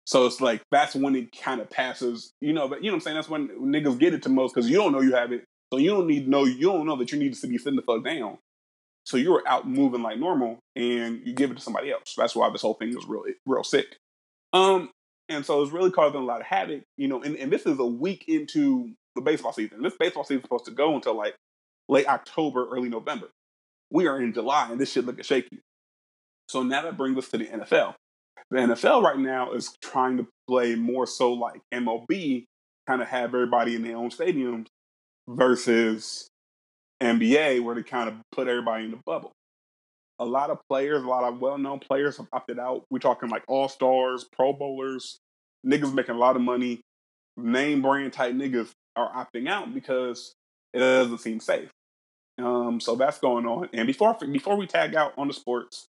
So it's like that's when it kind of passes, you know. But you know what I'm saying? That's when niggas get it to most because you don't know you have it, so you don't need to know you don't know that you need to be sitting the fuck down. So you were out moving like normal, and you give it to somebody else. That's why this whole thing is real, real sick. Um, and so it's really causing a lot of havoc, you know. And, and this is a week into the baseball season. This baseball season is supposed to go until like late October, early November. We are in July, and this shit looking shaky. So now that brings us to the NFL. The NFL right now is trying to play more so like MLB, kind of have everybody in their own stadiums, versus NBA, where they kind of put everybody in the bubble. A lot of players, a lot of well known players have opted out. We're talking like all stars, pro bowlers, niggas making a lot of money, name brand type niggas are opting out because it doesn't seem safe. Um, so that's going on. And before before we tag out on the sports,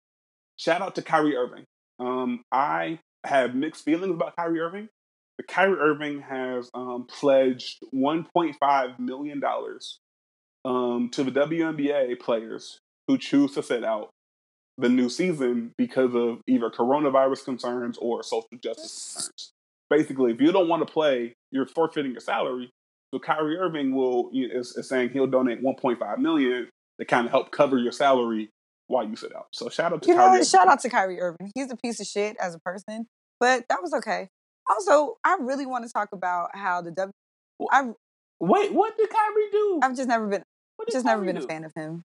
shout out to Kyrie Irving. Um, I have mixed feelings about Kyrie Irving. But Kyrie Irving has um, pledged 1.5 million dollars um, to the WNBA players who choose to sit out the new season because of either coronavirus concerns or social justice concerns. Basically, if you don't want to play, you're forfeiting your salary. So Kyrie Irving will is, is saying he'll donate 1.5 million to kind of help cover your salary while you sit out. So shout out to You know, Kyrie. what? Irving. shout out to Kyrie Irving. He's a piece of shit as a person, but that was okay. Also, I really want to talk about how the W. I Wait, what did Kyrie do? I've just never been just never been a fan of him.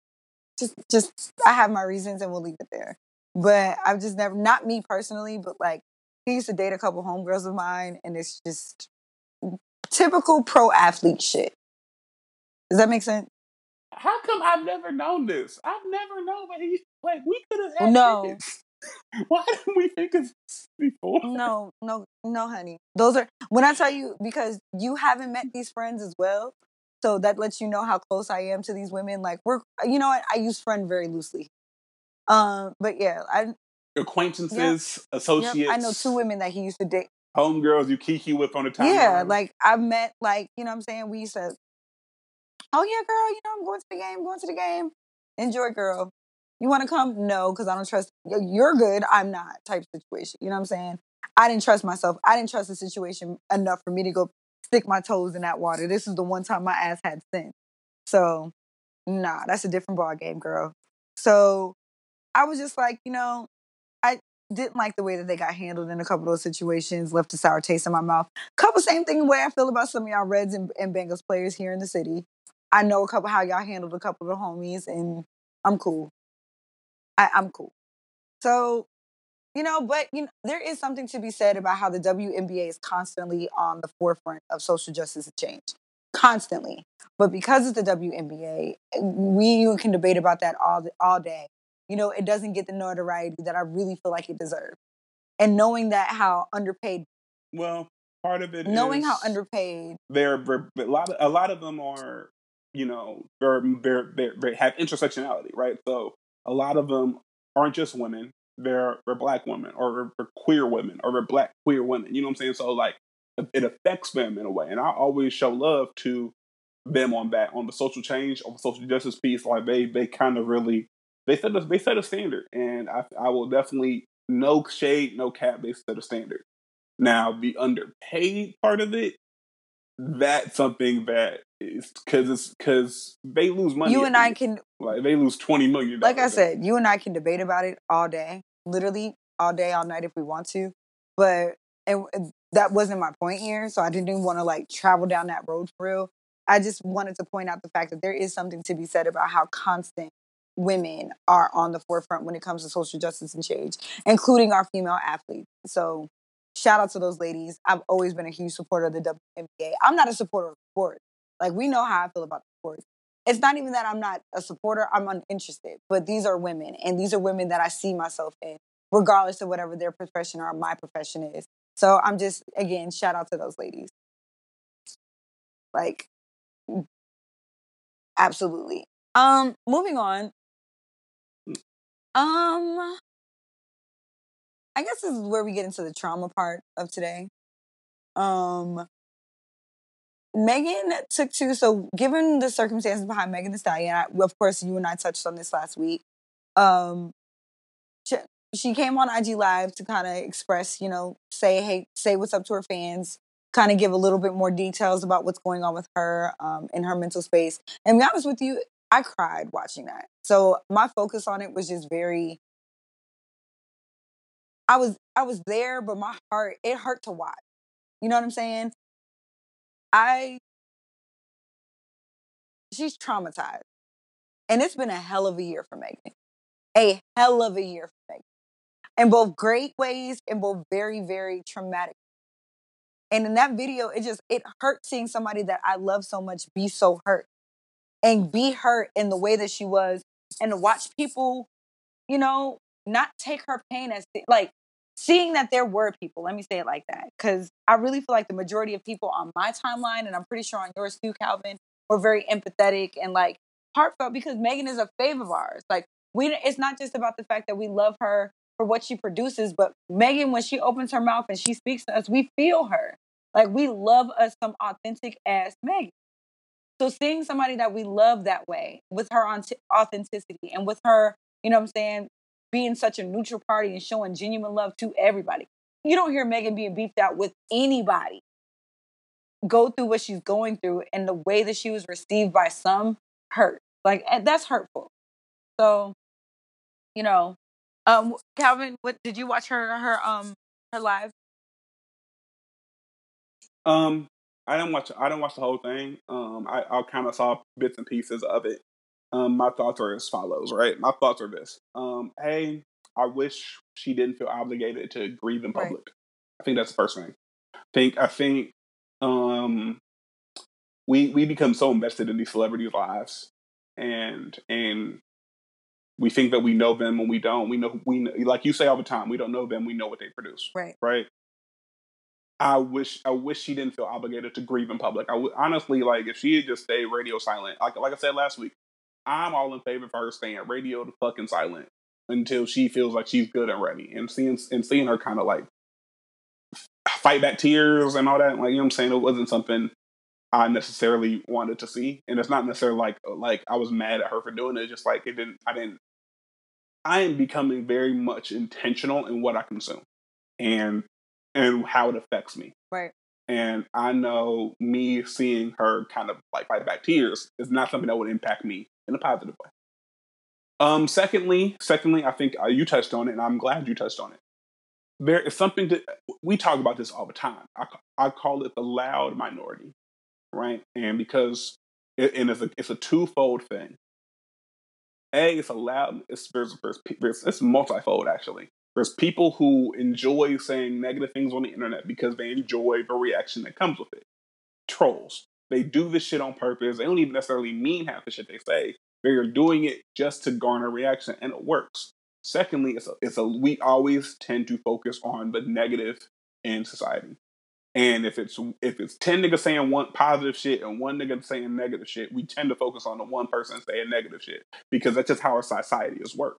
Just just I have my reasons and we'll leave it there. But I've just never not me personally, but like he used to date a couple homegirls of mine and it's just typical pro athlete shit. Does that make sense? How come I've never known this? I've never known that he like we could have had No. tickets. Why didn't we think of this before? No, no, no, honey. Those are when I tell you because you haven't met these friends as well. So that lets you know how close I am to these women. Like we're, you know, what? I use friend very loosely. Um, but yeah, I Acquaintances, yep, associates. I know two women that he used to date. Homegirls you kiki with on the time. Yeah, like I met, like you know, what I'm saying we used to. Oh yeah, girl, you know I'm going to the game, going to the game. Enjoy, girl. You want to come? No, because I don't trust. You're good. I'm not. Type situation. You know what I'm saying? I didn't trust myself. I didn't trust the situation enough for me to go stick my toes in that water. This is the one time my ass had sin. So, nah, that's a different ball game, girl. So, I was just like, you know, I didn't like the way that they got handled in a couple of those situations, left a sour taste in my mouth. Couple same thing way I feel about some of y'all Reds and, and Bengals players here in the city. I know a couple how y'all handled a couple of the homies, and I'm cool. I, I'm cool. So you know, but you know, there is something to be said about how the WNBA is constantly on the forefront of social justice and change, constantly. But because it's the WNBA, we can debate about that all all day. You know, it doesn't get the notoriety that I really feel like it deserves. And knowing that how underpaid. Well, part of it knowing how underpaid. They're, they're a lot. Of, a lot of them are, you know, they're, they're, they're, they have intersectionality, right? So a lot of them aren't just women they're they're black women or they're queer women or they're black queer women. You know what I'm saying? So like it affects them in a way, and I always show love to them on that on the social change on the social justice piece. Like they they kind of really they set a, they set a standard, and I I will definitely no shade no cap they set a standard. Now the underpaid part of it, that's something that because it's because they lose money. You and I can like they lose twenty million. Like I said, you and I can debate about it all day literally all day, all night if we want to. But and that wasn't my point here. So I didn't even want to like travel down that road for real. I just wanted to point out the fact that there is something to be said about how constant women are on the forefront when it comes to social justice and change, including our female athletes. So shout out to those ladies. I've always been a huge supporter of the WNBA. I'm not a supporter of sports. Like we know how I feel about the sports it's not even that I'm not a supporter, I'm uninterested. But these are women, and these are women that I see myself in, regardless of whatever their profession or my profession is. So I'm just, again, shout out to those ladies. Like, absolutely. Um, moving on. Um, I guess this is where we get into the trauma part of today. Um, Megan took to so given the circumstances behind Megan Thee Stallion, I, of course you and I touched on this last week. Um, she, she came on IG Live to kind of express, you know, say hey, say what's up to her fans, kind of give a little bit more details about what's going on with her um, in her mental space. And be honest with you, I cried watching that. So my focus on it was just very. I was I was there, but my heart it hurt to watch. You know what I'm saying? I she's traumatized. And it's been a hell of a year for Megan. A hell of a year for Megan. In both great ways and both very, very traumatic. And in that video, it just it hurt seeing somebody that I love so much be so hurt. And be hurt in the way that she was. And to watch people, you know, not take her pain as like seeing that there were people, let me say it like that, because I really feel like the majority of people on my timeline, and I'm pretty sure on yours too, Calvin, were very empathetic and like heartfelt because Megan is a fave of ours. Like we, it's not just about the fact that we love her for what she produces, but Megan, when she opens her mouth and she speaks to us, we feel her. Like we love us some authentic ass Megan. So seeing somebody that we love that way with her authenticity and with her, you know what I'm saying, being such a neutral party and showing genuine love to everybody. You don't hear Megan being beefed out with anybody. Go through what she's going through and the way that she was received by some hurt. Like that's hurtful. So, you know, um, Calvin, what did you watch her her um her live? Um, I didn't watch. I didn't watch the whole thing. Um, I, I kind of saw bits and pieces of it. Um, my thoughts are as follows, right? My thoughts are this. Um, hey, I wish she didn't feel obligated to grieve in public. Right. I think that's the first thing. I think I think um, we we become so invested in these celebrities' lives, and and we think that we know them when we don't. We know we like you say all the time. We don't know them. We know what they produce. Right. Right. I wish I wish she didn't feel obligated to grieve in public. I would honestly like if she had just stayed radio silent, like like I said last week, I'm all in favor of her staying radio to fucking silent until she feels like she's good and ready. And seeing and seeing her kind of like fight back tears and all that, like you know what I'm saying, it wasn't something I necessarily wanted to see. And it's not necessarily like like I was mad at her for doing it. Just like it didn't I didn't I am becoming very much intentional in what I consume and and how it affects me. Right. And I know me seeing her kind of like fight back tears is not something that would impact me in a positive way. Um, secondly, secondly, I think uh, you touched on it, and I'm glad you touched on it. There is something that we talk about this all the time. I, I call it the loud minority, right? And because it, and it's a it's a twofold thing. A, it's a loud. It's there's, there's, there's it's multifold actually. There's people who enjoy saying negative things on the internet because they enjoy the reaction that comes with it. Trolls. They do this shit on purpose. They don't even necessarily mean half the shit they say. They're doing it just to garner reaction, and it works. Secondly, it's a, it's a we always tend to focus on the negative in society. And if it's if it's ten niggas saying one positive shit and one nigga saying negative shit, we tend to focus on the one person saying negative shit because that's just how our society is worked.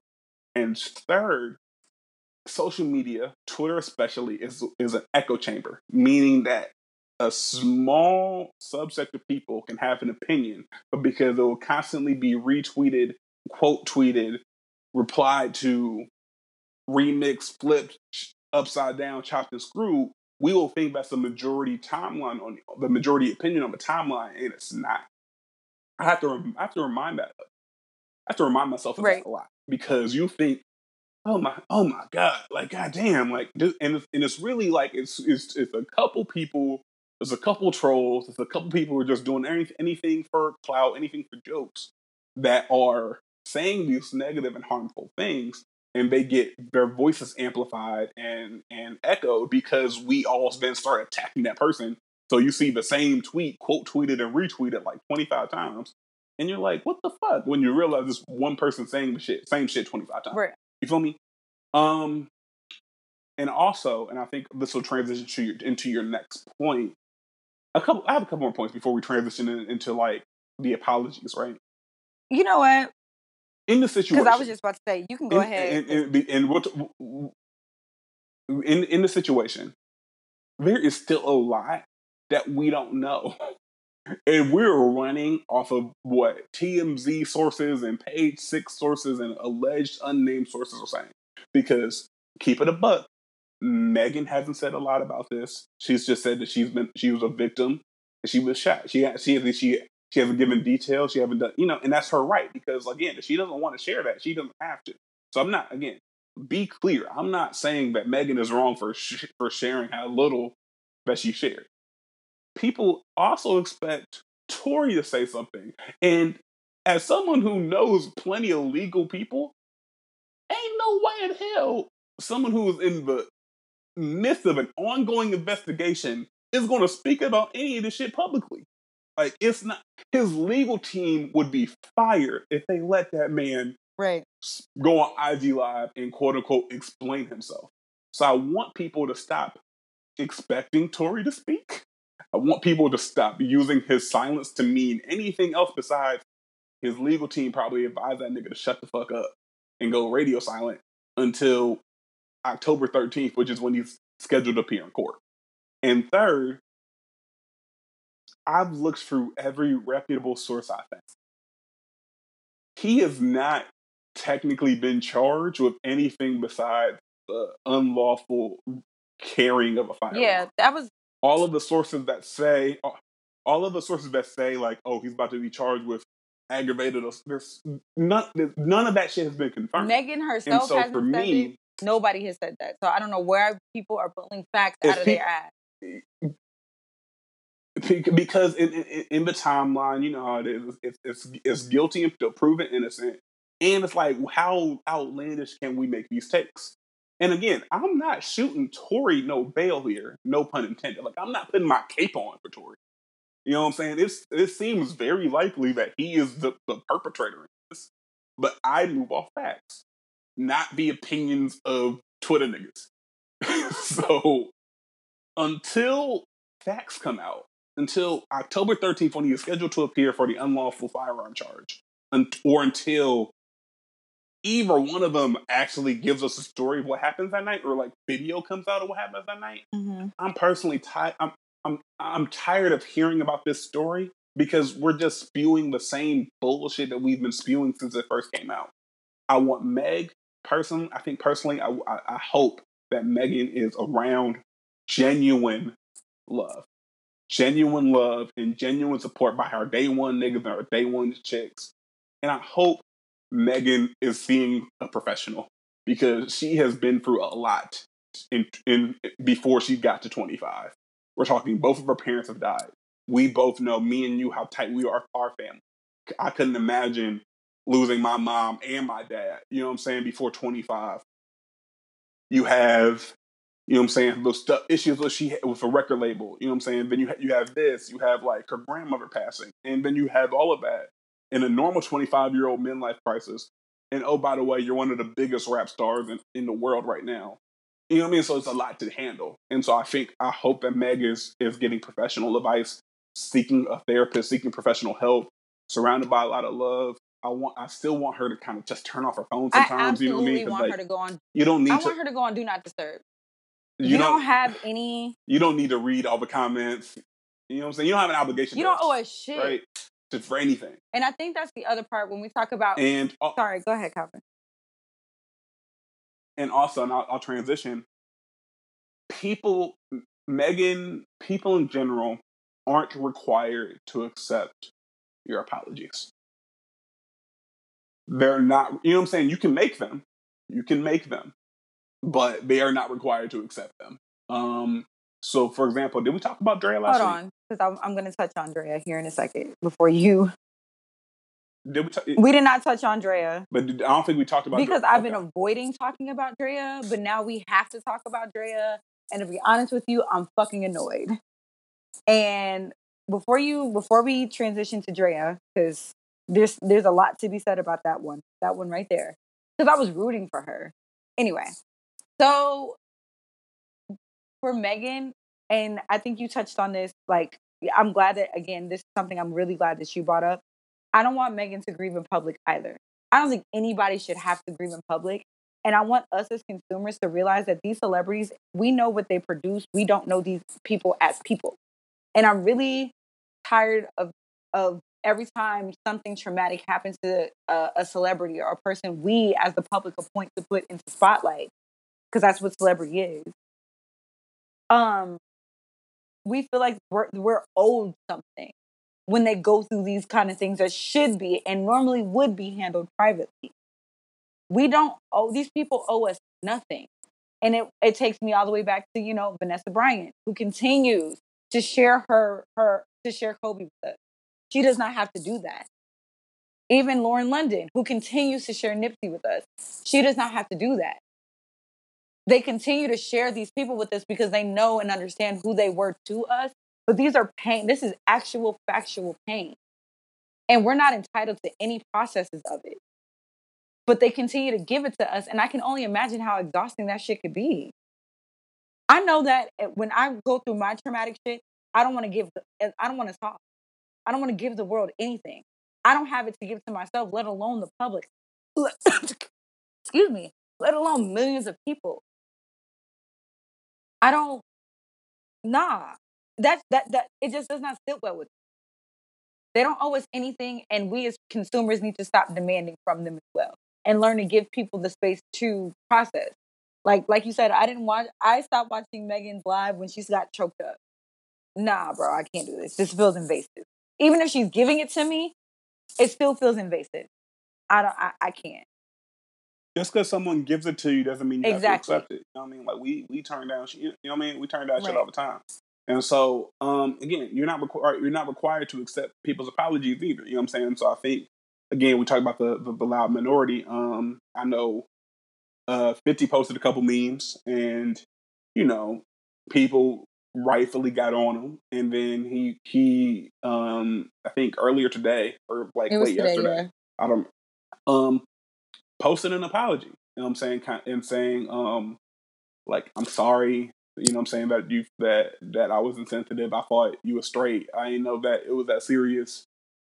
And third, social media, Twitter especially, is is an echo chamber, meaning that a small subset of people can have an opinion, but because it will constantly be retweeted, quote tweeted, replied to, remixed, flipped, upside down, chopped and screwed, we will think that's the majority timeline on the majority opinion on the timeline, and it's not. I have to I have to remind that. I have to remind myself of Right. that a lot because you think oh my oh my god like goddamn like and it's, and it's really like it's it's it's a couple people there's a couple trolls there's a couple people who are just doing anything anything for clout anything for jokes that are saying these negative and harmful things and they get their voices amplified and and echoed because we all then start attacking that person so you see the same tweet quote tweeted and retweeted like 25 times and you're like what the fuck when you realize it's one person saying the shit same shit 25 times Right. you feel me? Um, and also, and I think this will transition to your, into your next point. A couple, I have a couple more points before we transition in, into like the apologies, right? You know what? In the situation, Because I was just about to say, you can go in, ahead. in, in, the- in what in in the situation, there is still a lot that we don't know. And we're running off of what TMZ sources and page six sources and alleged unnamed sources are saying. Because keep it a buck, Megan hasn't said a lot about this. She's just said that she's been she was a victim and she was shot. She she she she hasn't given details. She haven't done you know, and that's her right because again, if she doesn't want to share that, she doesn't have to. So I'm not again. Be clear. I'm not saying that Megan is wrong for sh- for sharing how little that she shared. People also expect Tory to say something, and as someone who knows plenty of legal people, ain't no way in hell someone who is in the midst of an ongoing investigation is going to speak about any of this shit publicly. Like it's not his legal team would be fired if they let that man right. go on IG Live and quote unquote explain himself. So I want people to stop expecting Tory to speak. I want people to stop using his silence to mean anything else besides his legal team probably advised that nigga to shut the fuck up and go radio silent until October 13th, which is when he's scheduled to appear in court. And third, I've looked through every reputable source I found. He has not technically been charged with anything besides the unlawful carrying of a firearm. Yeah, that was All of the sources that say, all of the sources that say, like, oh, he's about to be charged with aggravated, there's none, there's, none of that shit has been confirmed. Megan and herself so hasn't for me, Nobody has said that. So I don't know where people are pulling facts If out of peop- their ass. Because in, in, in the timeline, you know how it is. It's, it's, it's guilty until proven innocent, and it's like how outlandish can we make these takes? And again, I'm not shooting Tory no bail here, no pun intended. Like I'm not putting my cape on for Tory. You know what I'm saying? It's it seems very likely that he is the, the perpetrator in this, but I move off facts, not the opinions of Twitter niggas. so until facts come out, until October 13th when he is scheduled to appear for the unlawful firearm charge, or until either one of them actually gives us a story of what happens that night, or like video comes out of what happens that night. Mm-hmm. I'm personally tired. I'm I'm I'm tired of hearing about this story because we're just spewing the same bullshit that we've been spewing since it first came out. I want Meg personally. I think personally, I, I, I hope that Megan is around genuine love, genuine love, and genuine support by her day one niggas and her day one chicks. And I hope Megan is seeing a professional because she has been through a lot in in before she got to 25. We're talking both of her parents have died. We both know, me and you, how tight we are, our family. I couldn't imagine losing my mom and my dad, you know what I'm saying, before 25. You have, you know what I'm saying, those stuff, issues that she with a record label, you know what I'm saying? Then you, ha- you have this, you have like her grandmother passing, and then you have all of that in a normal 25 year old midlife crisis. And oh, by the way, you're one of the biggest rap stars in, in the world right now. You know what I mean? So it's a lot to handle. And so I think, I hope that Meg is, is getting professional advice, seeking a therapist, seeking professional help, surrounded by a lot of love. I want, I still want her to kind of just turn off her phone sometimes. You know what I mean? want like, her to go on. you don't need I to, want her to go on Do Not Disturb. you, You, don't, don't have any. you don't need to read all the comments. You know what I'm saying? You don't have an obligation. You to don't owe a shit. right? To, for anything. And I think that's the other part when we talk about. And uh, Sorry, go ahead, Calvin. and also, and I'll, I'll transition. People, Megan, people in general aren't required to accept your apologies. They're not, you know what I'm saying? You can make them, you can make them, but they are not required to accept them. Um, so, for example, did we talk about Drea last Hold week? on, because I'm, I'm going to touch Andrea here in a second before you. Did we? ta- We did not touch Andrea but did, I don't think we talked about because Drea. I've been avoiding talking about Drea, but now we have to talk about Drea. And to be honest with you, I'm fucking annoyed. And before you, before we transition to Drea, because there's there's a lot to be said about that one, that one right there, because I was rooting for her. Anyway, so for Megan, and I think you touched on this. Like, I'm glad that again, this is something I'm really glad that you brought up. I don't want Megan to grieve in public either. I don't think anybody should have to grieve in public. And I want us as consumers to realize that these celebrities, we know what they produce. We don't know these people as people. And I'm really tired of of every time something traumatic happens to a, a celebrity or a person we as the public appoint to put into spotlight because that's what celebrity is. Um, we feel like we're we're owed something when they go through these kind of things that should be and normally would be handled privately. We don't owe these people owe us nothing. And it, it takes me all the way back to, you know, Vanessa Bryant, who continues to share her her to share Kobe with us. She does not have to do that. Even Lauren London, who continues to share Nipsey with us, she does not have to do that. They continue to share these people with us because they know and understand who they were to us. But these are pain. This is actual factual pain. And we're not entitled to any processes of it. But they continue to give it to us. And I can only imagine how exhausting that shit could be. I know that eh, when I go through my traumatic shit, I don't want to give, I don't want to talk. I don't want to give the world anything. I don't have it to give to myself, let alone the public. Excuse me, let alone millions of people. I don't, nah. That, that, that, it just does not sit well with me. They don't owe us anything, and we as consumers need to stop demanding from them as well and learn to give people the space to process. Like, like you said, I didn't watch. I stopped watching Megan's live when she's got choked up. Nah, bro, I can't do this. This feels invasive. Even if she's giving it to me, it still feels invasive. I don't. I, I can't. just because someone gives it to you doesn't mean you Exactly. have to accept it. You know what I mean? Like we we turn down shit. You know what I mean? We turn down shit all the time. And so, um, again, you're not required. You're not required to accept people's apologies either. You know what I'm saying? So I think, again, we talk about the the, the loud minority. Um, I know, uh, Fifty posted a couple memes, and you know, people rightfully got on him, and then he he um, I think earlier today or like late today, yesterday. yeah. I don't um posted an apology. You know what I'm saying? And saying um like I'm sorry You know what I'm saying? That you that that I was insensitive. I thought you were straight. I didn't know that it was that serious.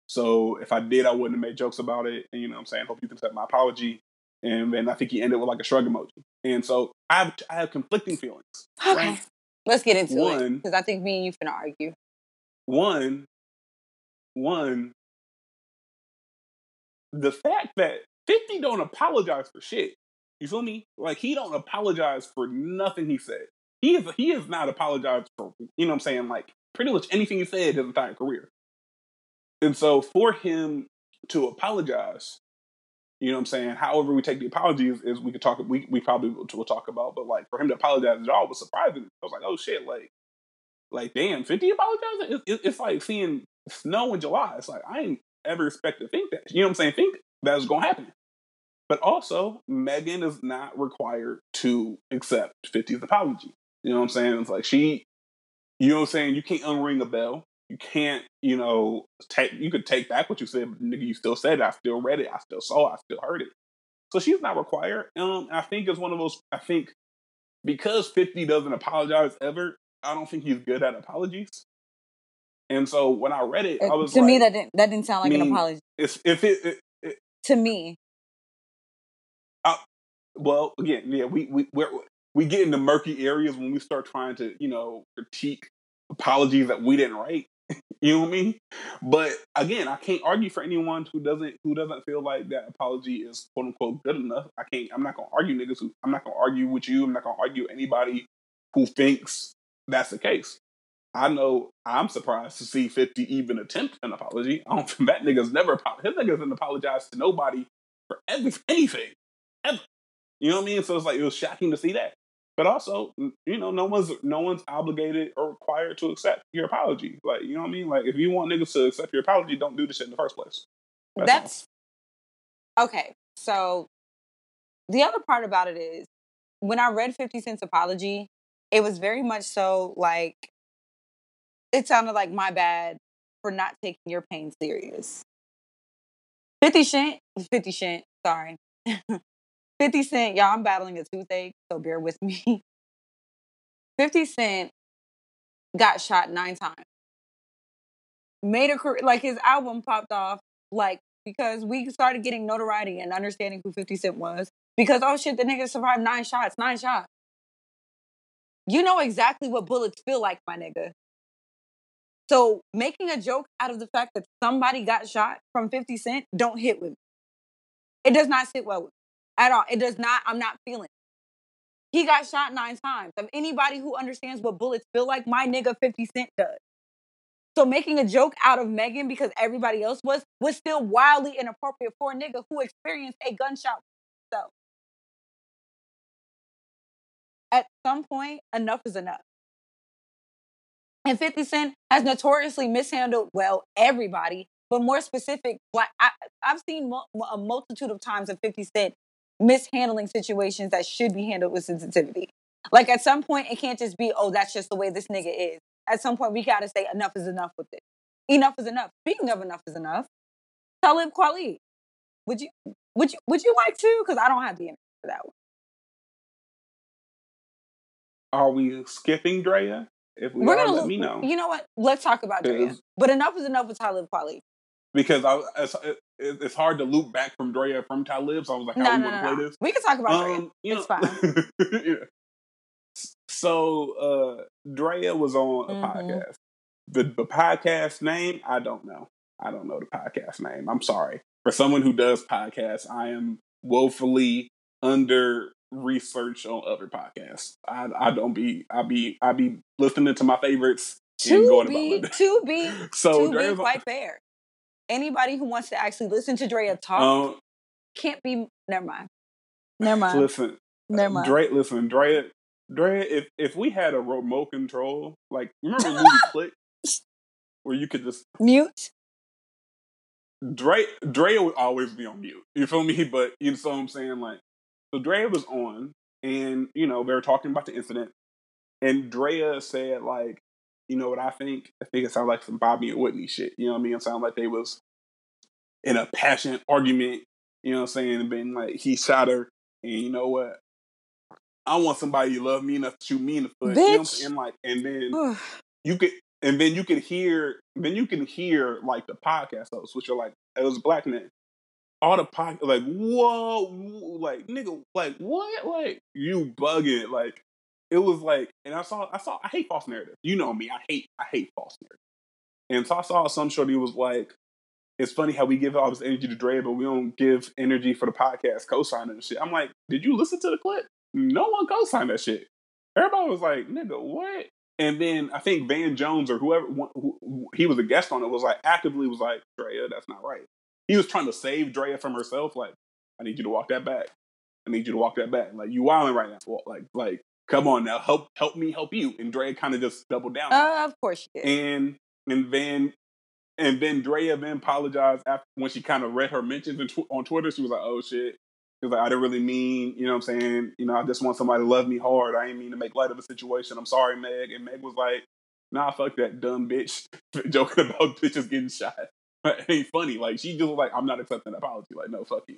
So if I did, I wouldn't have made jokes about it. And you know what I'm saying? Hope you can accept my apology. And then I think he ended with like a shrug emoji. And so I have I have conflicting feelings. Okay. Right? Let's get into it because I think me and you finna argue. One, one, the fact that 50 don't apologize for shit. You feel me? Like he don't apologize for nothing he said. He is he has not apologized for you know what I'm saying, like pretty much anything he said in his entire career. And so for him to apologize, you know what I'm saying, however we take the apologies is we could talk we we probably will, will talk about, but like for him to apologize at all was surprising. I was like, oh shit, like like damn, 50 apologizing? It, it, it's like seeing snow in July. It's like I ain't ever expect to think that. You know what I'm saying? Think that's gonna happen. But also, Megan is not required to accept 50's apology. You know what I'm saying? It's like she, you know what I'm saying? You can't unring a bell. You can't, you know, take. You could take back what you said, but nigga, you still said it. I still read it. I still saw. it. I still heard it. So she's not required. Um, I think it's one of those. I think because 50 doesn't apologize ever. I don't think he's good at apologies. And so when I read it, I was Uh, to like, me, that didn't that didn't sound like an mean- apology. it's, if it, it, it To me, well again yeah we we we're, we get into murky areas when we start trying to you know critique apologies that we didn't write you know what i mean but again i can't argue for anyone who doesn't who doesn't feel like that apology is quote unquote good enough i can't i'm not gonna argue niggas who i'm not gonna argue with you i'm not gonna argue anybody who thinks that's the case I know I'm surprised to see 50 even attempt an apology. I don't think that nigga's never apologized. His nigga's didn't apologize to nobody for every, anything. Ever. You know what I mean? So it's like it was shocking to see that. But also, you know, no one's no one's obligated or required to accept your apology. Like, you know what I mean? Like if you want niggas to accept your apology, don't do this shit in the first place. That's that's okay. So the other part about it is when I read 50 Cent's apology, it was very much so like it sounded like my bad for not taking your pain serious. 50 Cent, 50 Cent, sorry. 50 Cent, y'all, I'm battling a toothache, so bear with me. 50 Cent got shot nine times. Made a career, like his album popped off, like because we started getting notoriety and understanding who 50 Cent was. Because, oh shit, the nigga survived nine shots, nine shots. You know exactly what bullets feel like, my nigga. So making a joke out of the fact that somebody got shot from 50 Cent don't hit with me. It does not sit well with at all. It does not, I'm not feeling. He got shot nine times. Of anybody who understands what bullets feel like, my nigga 50 Cent does. So making a joke out of Megan because everybody else was was still wildly inappropriate for a nigga who experienced a gunshot himself. At some point, enough is enough. And 50 Cent has notoriously mishandled, well, everybody, but more specific, black. I, I've seen mul- a multitude of times of 50 Cent mishandling situations that should be handled with sensitivity. Like at some point, it can't just be, oh, that's just the way this nigga is. At some point, we gotta say enough is enough with it. Enough is enough. Speaking of enough is enough, Talib Kweli, would you would you would you like to? Because I don't have the energy for that one. Are we skipping Drea? If we We're are, gonna let me know. You know what? Let's talk about Drea. But enough is enough with Talib Kweli. Because I, it's, it, it's hard to loop back from Drea from Talib, so I was like, how No, we no, want to no, play this? We can talk about Drea. Um, you It's know, yeah. So uh Drea was on a Mhm. podcast. The the podcast name, I don't know. I don't know the podcast name. I'm sorry. For someone who does podcasts, I am woefully under research on other podcasts. I I don't be I be I be listening to my favorites and To going be, about to be, So to be Drea's on- quite fair. Anybody who wants to actually listen to Drea talk um, can't be. Never mind. Never mind. listen, Never mind. Dre, listen, Drea, Drea, if if we had a remote control, like remember the movie Click, where you could just Mute. Dre, Drea would always be on mute. You feel me? But you know what I'm saying? Like, so Drea was on, and you know they were talking about the incident, and Drea said like, you know what I think? I think it sounds like some Bobby and Whitney shit. You know what I mean? It sounded like they was in a passionate argument. You know what I'm saying? And being like, he shot her, and you know what? I want somebody to love me enough to shoot me in the foot. You know what I'm Bitch. saying? Like, and then you could, and then you could hear, then you can hear like the podcast hosts, which are like it was black men. All the podcast, like whoa, like nigga, like what, like you bugging, like it was like, and I saw, I saw, I hate false narrative. You know me, I hate, I hate false narrative. And so I saw some shorty was like, it's funny how we give all this energy to Dre, but we don't give energy for the podcast co-signing and shit. I'm like, did you listen to the clip? No one co-signed that shit. Everybody was like, nigga, what? And then I think Van Jones or whoever who, who, he was a guest on it was like actively was like, Drea, that's not right. He was trying to save Drea from herself. Like, I need you to walk that back. I need you to walk that back. Like, you wilding right now. Like, like, come on now, help, help me, help you. And Drea kind of just doubled down. Uh, of course she did. and and then and then Drea then apologized after when she kind of read her mentions tw- on Twitter. She was like, "Oh shit." She was like, "I didn't really mean, you know what I'm saying? You know, I just want somebody to love me hard. I didn't mean to make light of a situation. I'm sorry, Meg." And Meg was like, "Nah, fuck that dumb bitch joking about bitches getting shot. it ain't funny. Like she just was like, I'm not accepting that apology. Like, no, fuck you."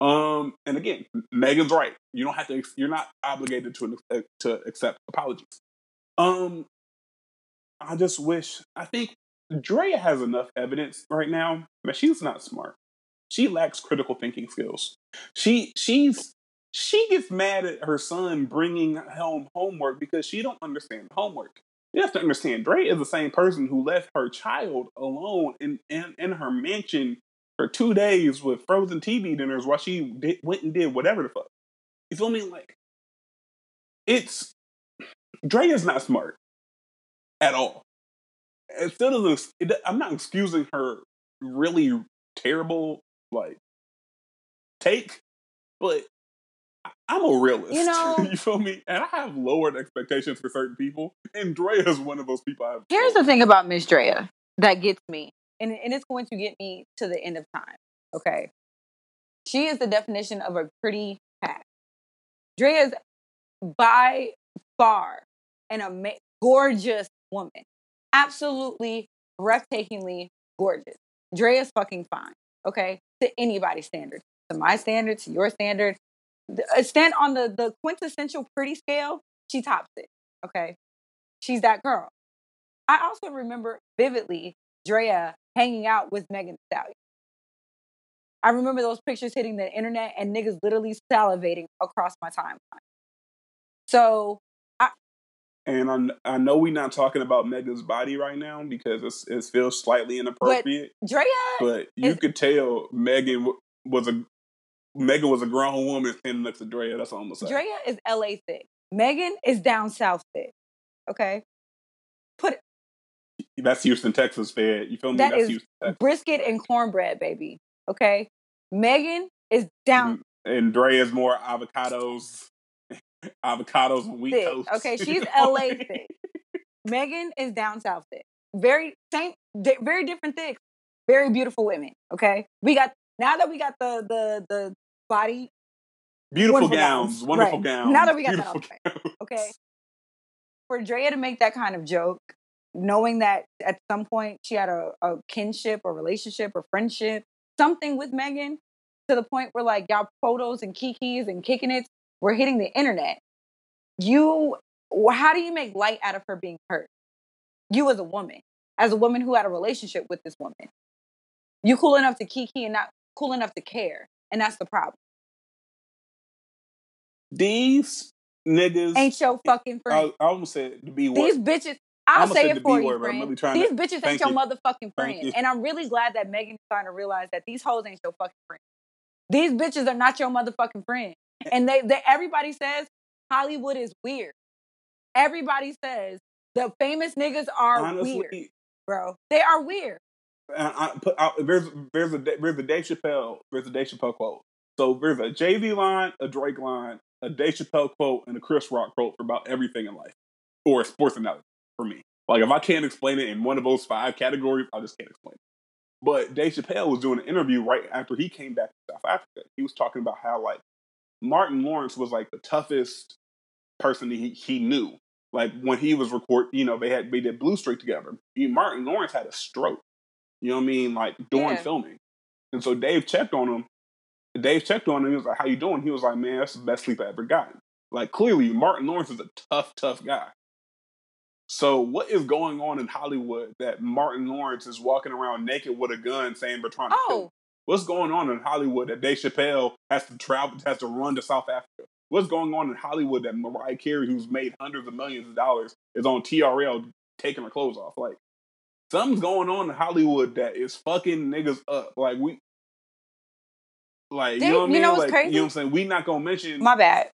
Um, and again, Megan's right. You don't have to. You're not obligated to to accept apologies. Um, I just wish. I think Drea has enough evidence right now, but she's not smart. She lacks critical thinking skills. She she's she gets mad at her son bringing home homework because she don't understand homework. You have to understand, Dre is the same person who left her child alone in, in, in her mansion for two days with frozen TV dinners while she did, went and did whatever the fuck. You feel me? Like, it's Dre is not smart at all. It still doesn't. It, I'm not excusing her really terrible like take, but I'm a realist. You know- you feel me? And I have lowered expectations for certain people, and Dre is one of those people. I have Here's the thing about Miss Drea that gets me, and, and it's going to get me to the end of time. Okay. She is the definition of a pretty cat. Drea is by far an ama- gorgeous woman. Absolutely breathtakingly gorgeous. Drea is fucking fine. Okay. To anybody's standard. To my standard, to your standard. Uh, Stand on the, the quintessential pretty scale, she tops it. Okay. She's that girl. I also remember vividly Drea hanging out with Megan Thee Stallion. I remember those pictures hitting the internet and niggas literally salivating across my timeline. So And I'm, I know we're not talking about Megan's body right now because it's, it feels slightly inappropriate. Drea, But, you is- could tell Megan was a Megan was a grown woman standing next to Drea. That's all I'm gonna say. Drea is LA thick. Megan is down south thick. Okay. That's Houston, Texas. Fed. You feel me? That That's is- Houston, Texas. brisket and cornbread, baby. Okay. Megan is down mm, And Drea is more avocados, avocados and wheat thick. toast. Okay, she's? LA thick. Megan is down south thick. Very same, di- very different thick. Very beautiful women. Okay, we got now that we got the the the body. Beautiful Wonderful gowns, gowns. wonderful Right. gowns. Now that we got that. Okay, for Drea to make that kind of joke, knowing that at some point she had a, a kinship, or relationship, or friendship, something with Megan, to the point where like y'all photos and kikis and kicking it were hitting the internet. You, how do you make light out of her being hurt? You as a woman, as a woman who had a relationship with this woman, you cool enough to kiki and not cool enough to care, and that's the problem. These niggas. Ain't your fucking friend. I, I almost said to be word. These bitches, I'll say it for you, friend. really These bitches ain't your you. motherfucking friend. you. And I'm really glad that Megan's starting to realize that these hoes ain't your fucking friend. These bitches are not your motherfucking friend. Eh. And they, they everybody says Hollywood is weird. Everybody says the famous niggas are Honestly, weird, bro. They are weird. I, I put there's there's a there's a Dave Chappelle there's a Dave Chappelle quote. So there's a Jay Z line, a Drake line, a Dave Chappelle quote, and a Chris Rock quote for about everything in life, or a sports analogy for me. Like if I can't explain it in one of those five categories, I just can't explain it. But Dave Chappelle was doing an interview right after he came back to South Africa. He was talking about how like Martin Lawrence was like the toughest person he he knew. Like when he was record, you know, they had they did Blue Streak together. He, Martin Lawrence had a stroke. You know what I mean? Like during Yeah. filming. And so Dave checked on him. Dave checked on him. He was like, "How you doing?" He was like, "Man, that's the best sleep I ever gotten." Like clearly, Martin Lawrence is a tough, tough guy. So what is going on in Hollywood that Martin Lawrence is walking around naked with a gun saying we're trying to kill? Oh. him? Oh, What's going on in Hollywood that Dave Chappelle has to travel, has to run to South Africa? What's going on in Hollywood that Mariah Carey, who's made hundreds of millions of dollars, is on TRL taking her clothes off? Like something's going on in Hollywood that is fucking niggas up. Like we, like you know what I you mean? know what's like crazy? you know what I'm saying? We not gonna mention my bad.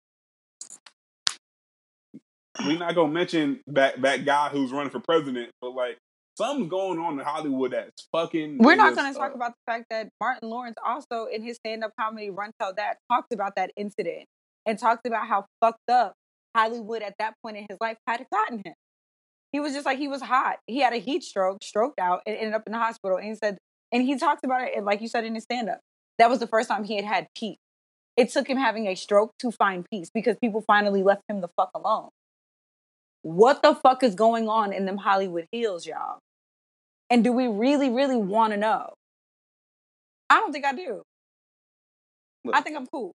We not gonna mention that that guy who's running for president, but like something's going on in Hollywood that's fucking. We're not going to uh talk about the fact that Martin Lawrence also in his stand-up comedy Run Tell That talked about that incident and talked about how fucked up Hollywood at that point in his life had gotten him. He was just like he was hot. He had a heat stroke, stroked out, and ended up in the hospital. And he said, and he talked about it, like you said in his stand-up, that was the first time he had had peace. It took him having a stroke to find peace because people finally left him the fuck alone. What the fuck is going on in them Hollywood hills, y'all? And do we really, really want to know? I don't think I do. Look. I think I'm cool.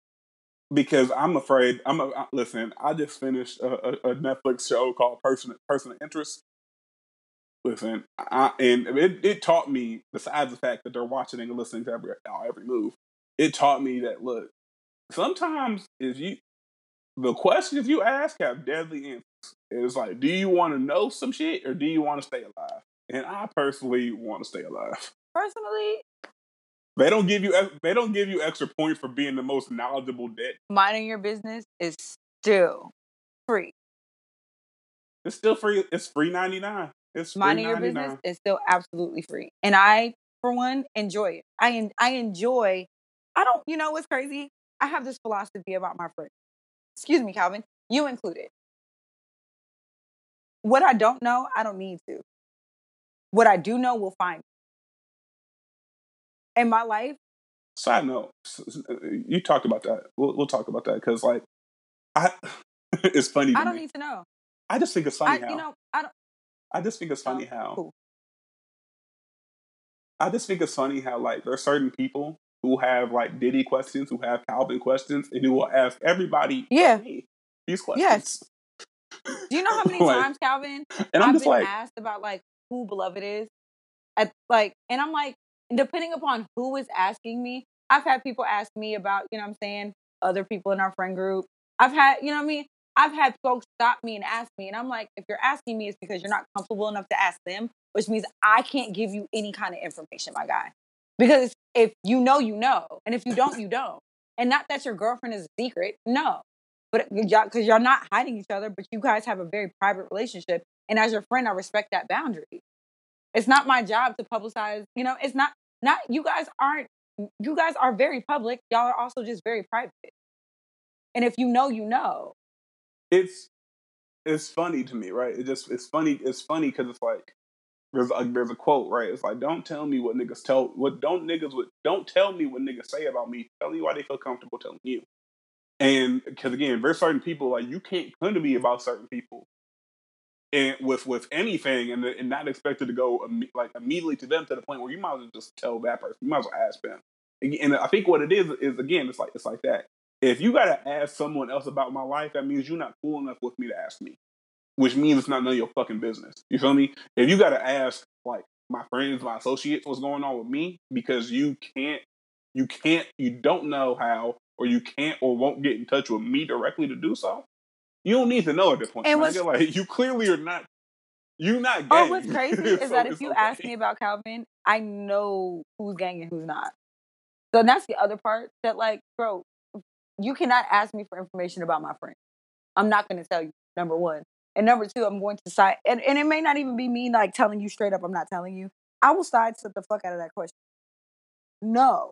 because I'm afraid. I'm a, I- listen. I just finished a, a, a Netflix show called Person Person of Interest. Listen, I, and it, it taught me, besides the fact that they're watching and listening to every every move, it taught me that look, sometimes if you the questions you ask have deadly answers. It's like, do you want to know some shit or do you want to stay alive? And I personally want to stay alive. Personally, They don't give you they don't give you extra points for being the most knowledgeable debt. minding your business is still free. It's still free. It's free ninety nine. It's free Minding your business is still absolutely free. And I, for one, enjoy it. I en- I enjoy. I don't. You know what's crazy? I have this philosophy about my friends. Excuse me, Calvin. You included. What I don't know, I don't need to. What I do know will find. me. In my life, Side note, s- uh, you talked about that. We'll, we'll talk about that because like, I it's funny. I don't me. need to know. I just think it's I, funny how you know, I don't. I just think it's oh, funny Oh, how cool. I just think it's funny how like there are certain people who have like Diddy questions, who have Calvin questions, and who will ask everybody Yeah. me these questions. Yes. Do you know how many Like, times, Calvin, And I'm I've just been like, asked about like who beloved is? At like, and I'm like, depending upon who is asking me, I've had people ask me about, you know, what I'm saying, other people in our friend group. I've had, you know, what I mean, I've had folks stop me and ask me, and I'm like, if you're asking me, it's because you're not comfortable enough to ask them, which means I can't give you any kind of information, my guy. Because if you know, you know, and if you don't, you don't. And not that your girlfriend is a secret, no. But uh, y'all, because y'all not hiding each other, but you guys have a very private relationship. And as your friend, I respect that boundary. It's not my job to publicize, you know, it's not, not, you guys aren't, you guys are very public. Y'all are also just very private. And if you know, you know. it's it's funny to me, right? It just it's funny. It's funny because it's like there's a, there's a quote, right? It's like don't tell me what niggas tell what don't niggas would don't tell me what niggas say about me. Tell me why they feel comfortable telling you. And because again, there's certain people like you can't come to me about certain people, and with with anything, and and not expected to go like immediately to them to the point where you might as well just tell that person. You might as well ask them. And and I think what it is is again, it's like it's like that. If you gotta ask someone else about my life, that means you're not cool enough with me to ask me. Which means it's not none of your fucking business. You feel me? If you gotta ask like my friends, my associates, what's going on with me, because you can't, you can't, you don't know how, or you can't or won't get in touch with me directly to do so. You don't need to know at this point. And what's- like you clearly are not. You not gay. Oh, what's crazy is So that if you okay. ask me about Calvin, I know who's gang and who's not. So that's the other part that, like, bro, you cannot ask me for information about my friend. I'm not going to tell you, number one. And number two, I'm going to side, and, and it may not even be me, like, telling you straight up, I'm not telling you. I will sidestep the fuck out of that question. No.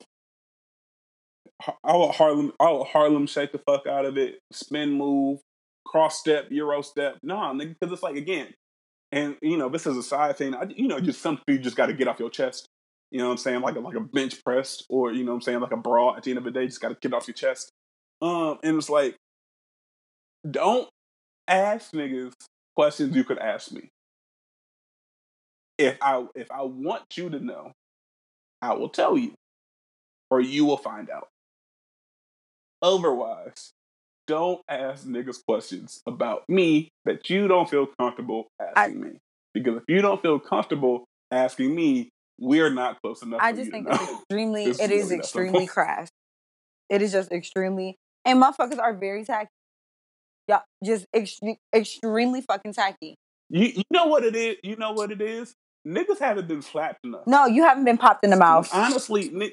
I will Harlem, I will Harlem shake the fuck out of it, spin move, cross step, euro step. Nah, because it's like again, and you know this is a side thing. I, you know, just something you just got to get off your chest. You know what I'm saying? Like a, like a bench press, or you know what I'm saying, like a bra. At the end of the day, just got to get off your chest. Um, and it's like, don't ask niggas questions you could ask me. If I if I want you to know, I will tell you, or you will find out. Otherwise, don't ask niggas questions about me that you don't feel comfortable asking me. Because if you don't feel comfortable asking me, we're not close enough. I just think know. it's extremely, It's it is really that extremely crass. It is just extremely, and motherfuckers are very tacky. Yeah, just extre- extremely fucking tacky. You, you know what it is? You know what it is? Niggas haven't been slapped enough. No, you haven't been popped in the mouth. Honestly, ni- n- n-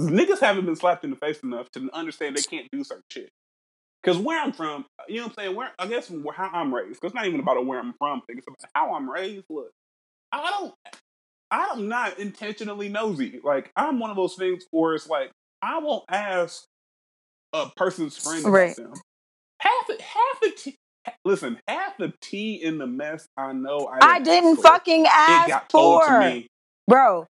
niggas haven't been slapped in the face enough to understand they can't do certain shit. Because where I'm from, you know what I'm saying? Where I guess where, how I'm raised. Because it's not even about where I'm from. It's about how I'm raised. Look, I don't. I'm not intentionally nosy. Like I'm one of those things where it's like I won't ask a person's friend Right. them. Half half the tea. Listen, half the tea in the mess I know I I didn't didn't ask for. fucking It ask got told for, to me. bro,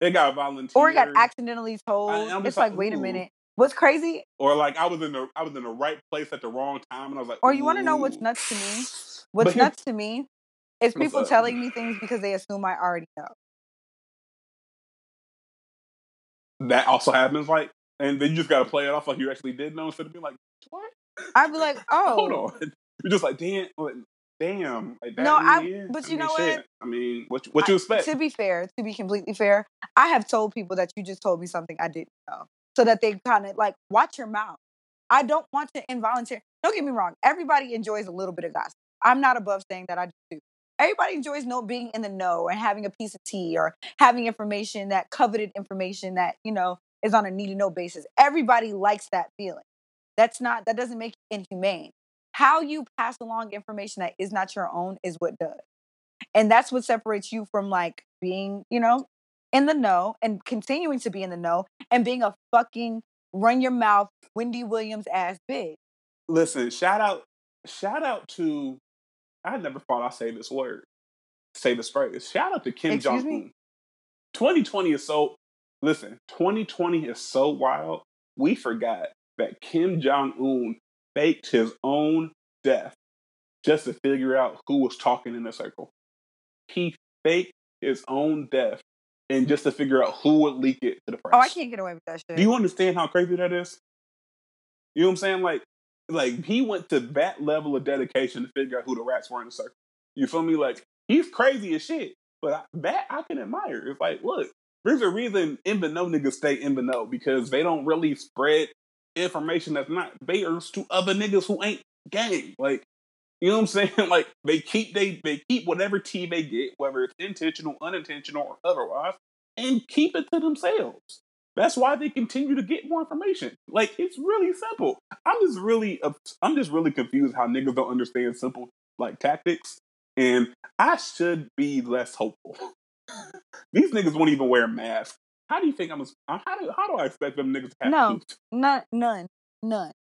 It got volunteered. or it got accidentally told. I- it's like, like, wait a minute. What's crazy? or like I was in the I was in the right place at the wrong time, and I was like, Or you want to know what's nuts to me? What's here- nuts to me is people telling me things because they assume I already know. That also happens, like, and then you just got to play it off like you actually did know instead of being like, what? I'd be like, oh, Hold on. You're just like, damn, damn. Like, that No, I- but I you mean, know shit. what? I mean, what what you I- expect? To be fair, to be completely fair, I have told people that you just told me something I didn't know, so that they kind of like watch your mouth. I don't want to involuntary. Don't get me wrong. Everybody enjoys a little bit of gossip. I'm not above saying that I do. Everybody enjoys know being in the know and having a piece of tea or having information that coveted information that you know is on a need to know basis. Everybody likes that feeling. That's not that doesn't make you inhumane. How you pass along information that is not your own is what does. And that's what separates you from like being, you know, in the know and continuing to be in the know and being a fucking run your mouth, Wendy Williams ass bitch. Listen, shout out, shout out to. I never thought I'd say this word, say this phrase. Shout out to Kim Jong? Un. 2020 is so. Listen, 2020 is so wild. We forgot that Kim Jong Un faked his own death just to figure out who was talking in the circle. He faked his own death and just to figure out who would leak it to the press. Oh, I can't get away with that shit. Do you understand how crazy that is? You know what I'm saying? Like, like he went to that level of dedication to figure out who the rats were in the circle. You feel me? Like he's crazy as shit, but I, that I can admire. It's like, look, there's a reason in the know niggas stay in the know because they don't really spread information that's not theirs to other niggas who ain't gang. Like, you know what I'm saying? Like they keep they they keep whatever tea they get, whether it's intentional, unintentional, or otherwise, and keep it to themselves. That's why they continue to get more information. Like it's really simple. I'm just really, I'm just really confused how niggas don't understand simple like tactics, and I should be less hopeful. These niggas won't even wear masks. How do you think I'm? How do how do I expect them niggas to have No. teeth? None, none, none.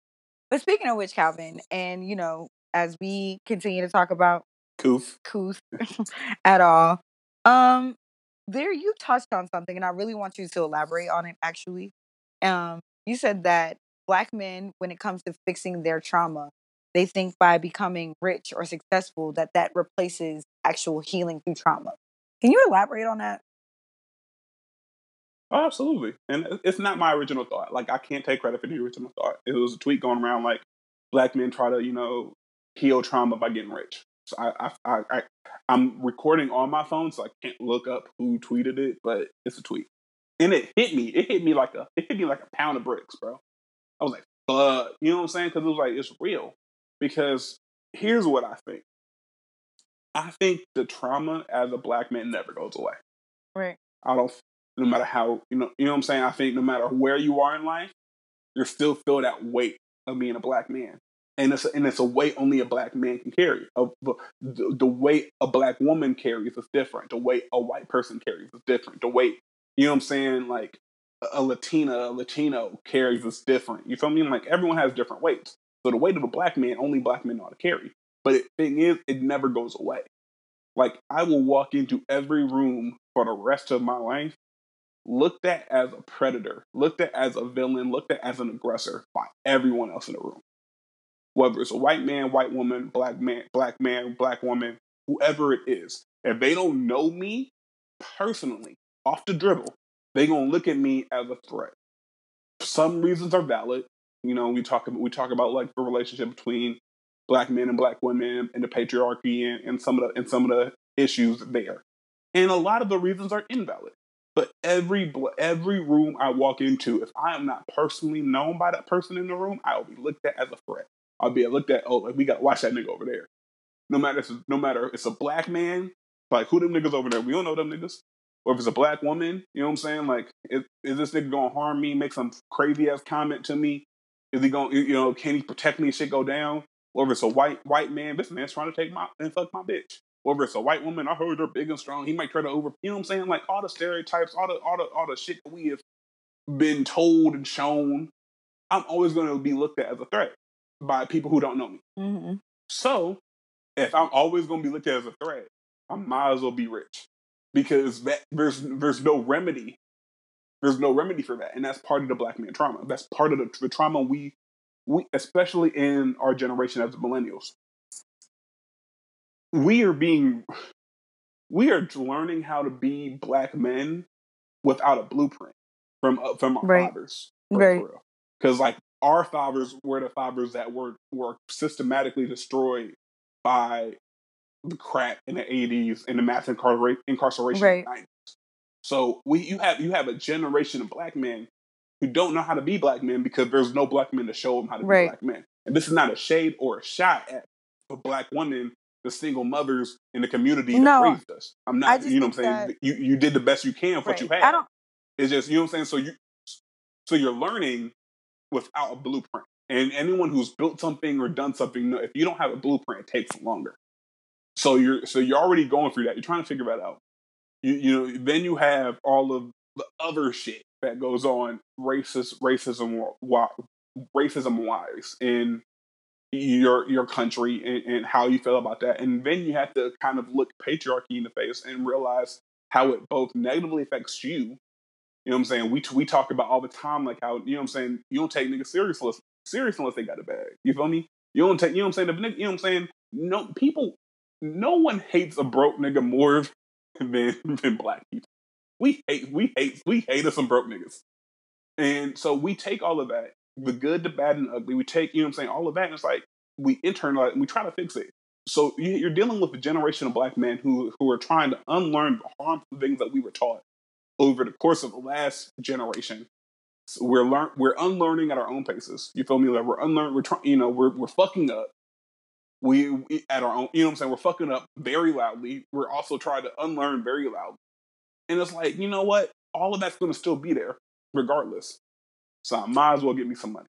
But speaking of which, Calvin, and you know, as we continue to talk about Coof. couth at all. Um, there you touched on something, and I really want you to elaborate on it. Actually, um, you said that black men, when it comes to fixing their trauma, they think by becoming rich or successful that that replaces actual healing through trauma. Can you elaborate on that? Oh, absolutely. And it's not my original thought. Like I can't take credit for the original thought. It was a tweet going around like black men try to, you know, heal trauma by getting rich. So I, I, I, I I'm recording on my phone, so I can't look up who tweeted it, but it's a tweet, and it hit me. It hit me like a, it hit me like a pound of bricks, bro. I was like, "Fuck," you know what I'm saying? Because it was like it's real. Because here's what I think. I think the trauma as a black man never goes away. Right. I don't. No matter how you know, you know what I'm saying. I think no matter where you are in life, you still feel that weight of being a black man, and it's a, and it's a weight only a black man can carry. Of the, the weight a black woman carries is different. The weight a white person carries is different. The weight you know what I'm saying, like a- a Latina, a Latino carries is different. You feel me? Like everyone has different weights. So the weight of a black man, only black men know how to carry. But the thing is, it never goes away. Like I will walk into every room for the rest of my life looked at as a predator, looked at as a villain, looked at as an aggressor by everyone else in the room. Whether it's a white man, white woman, black man, black man, black woman, whoever it is. If they don't know me personally, off the dribble, they're gonna look at me as a threat. Some reasons are valid, You know, we talk about we talk about like the relationship between black men and black women and the patriarchy and, and some of the and some of the issues there. And a lot of the reasons are invalid. But every every room I walk into, if I am not personally known by that person in the room, I will be looked at as a threat. I'll be looked at, oh, like we got watch that nigga over there. No matter if no matter if it's a black man, like who them niggas over there? We don't know them niggas. Or if it's a black woman, you know what I'm saying? Like, is, is this nigga gonna harm me? Make some crazy ass comment to me? Is he gonna, you know, can he protect me? Shit go down. Or if it's a white white man, this man's trying to take my and fuck my bitch. If it's a white woman, I heard they're big and strong. He might try to over, you know what I'm saying? Like all the stereotypes, all the all the all the shit that we have been told and shown. I'm always going to be looked at as a threat by people who don't know me. Mm-hmm. So if I'm always going to be looked at as a threat, I might as well be rich because that, there's there's no remedy. There's no remedy for that, and that's part of the black man trauma. That's part of the, the trauma we we especially in our generation as millennials we are being we are learning how to be black men without a blueprint from uh, from our Right. fathers, Right. Because like our fathers were the fathers that were were systematically destroyed by the crack in the eighties and the mass incarcera- incarceration in the nineties. So we you have you have a generation of black men who don't know how to be black men because there's no black men to show them how to Right. be black men. And this is not a shade or a shot at the black women, the single mothers in the community No, that raised us. I'm not, you know what I'm saying? that- You you did the best you can with what you had. I don't. It's just you know what I'm saying. So you so you're learning without a blueprint. And anyone who's built something or done something, if you don't have a blueprint, it takes longer. So you're so you're already going through that. You're trying to figure that out. You you know then you have all of the other shit that goes on racist racism racism wise in your your country and, and how you feel about that. And then you have to kind of look patriarchy in the face and realize how it both negatively affects you. You know what I'm saying? We we talk about all the time like how you know what I'm saying. You don't take niggas serious unless serious unless they got a bag. You feel me? You don't take. You know what I'm saying? If you know what I'm saying? No people. No one hates a broke nigga more than than black people. We hate. We hate. We hate us some broke niggas. And so we take all of that, the good, the bad, and the ugly. We take, you know what I'm saying, all of that, and it's like we internalize and we try to fix it. So you- you're dealing with a generation of black men who who are trying to unlearn the harmful things that we were taught over the course of the last generation. So we're learn we're unlearning at our own paces. You feel me? Like we're unlearning. We're trying. You know, we're we're fucking up. We, we at our own. You know what I'm saying? We're fucking up very loudly. We're also trying to unlearn very loudly. And it's like, you know what? All of that's going to still be there regardless. So I might as well get me some money.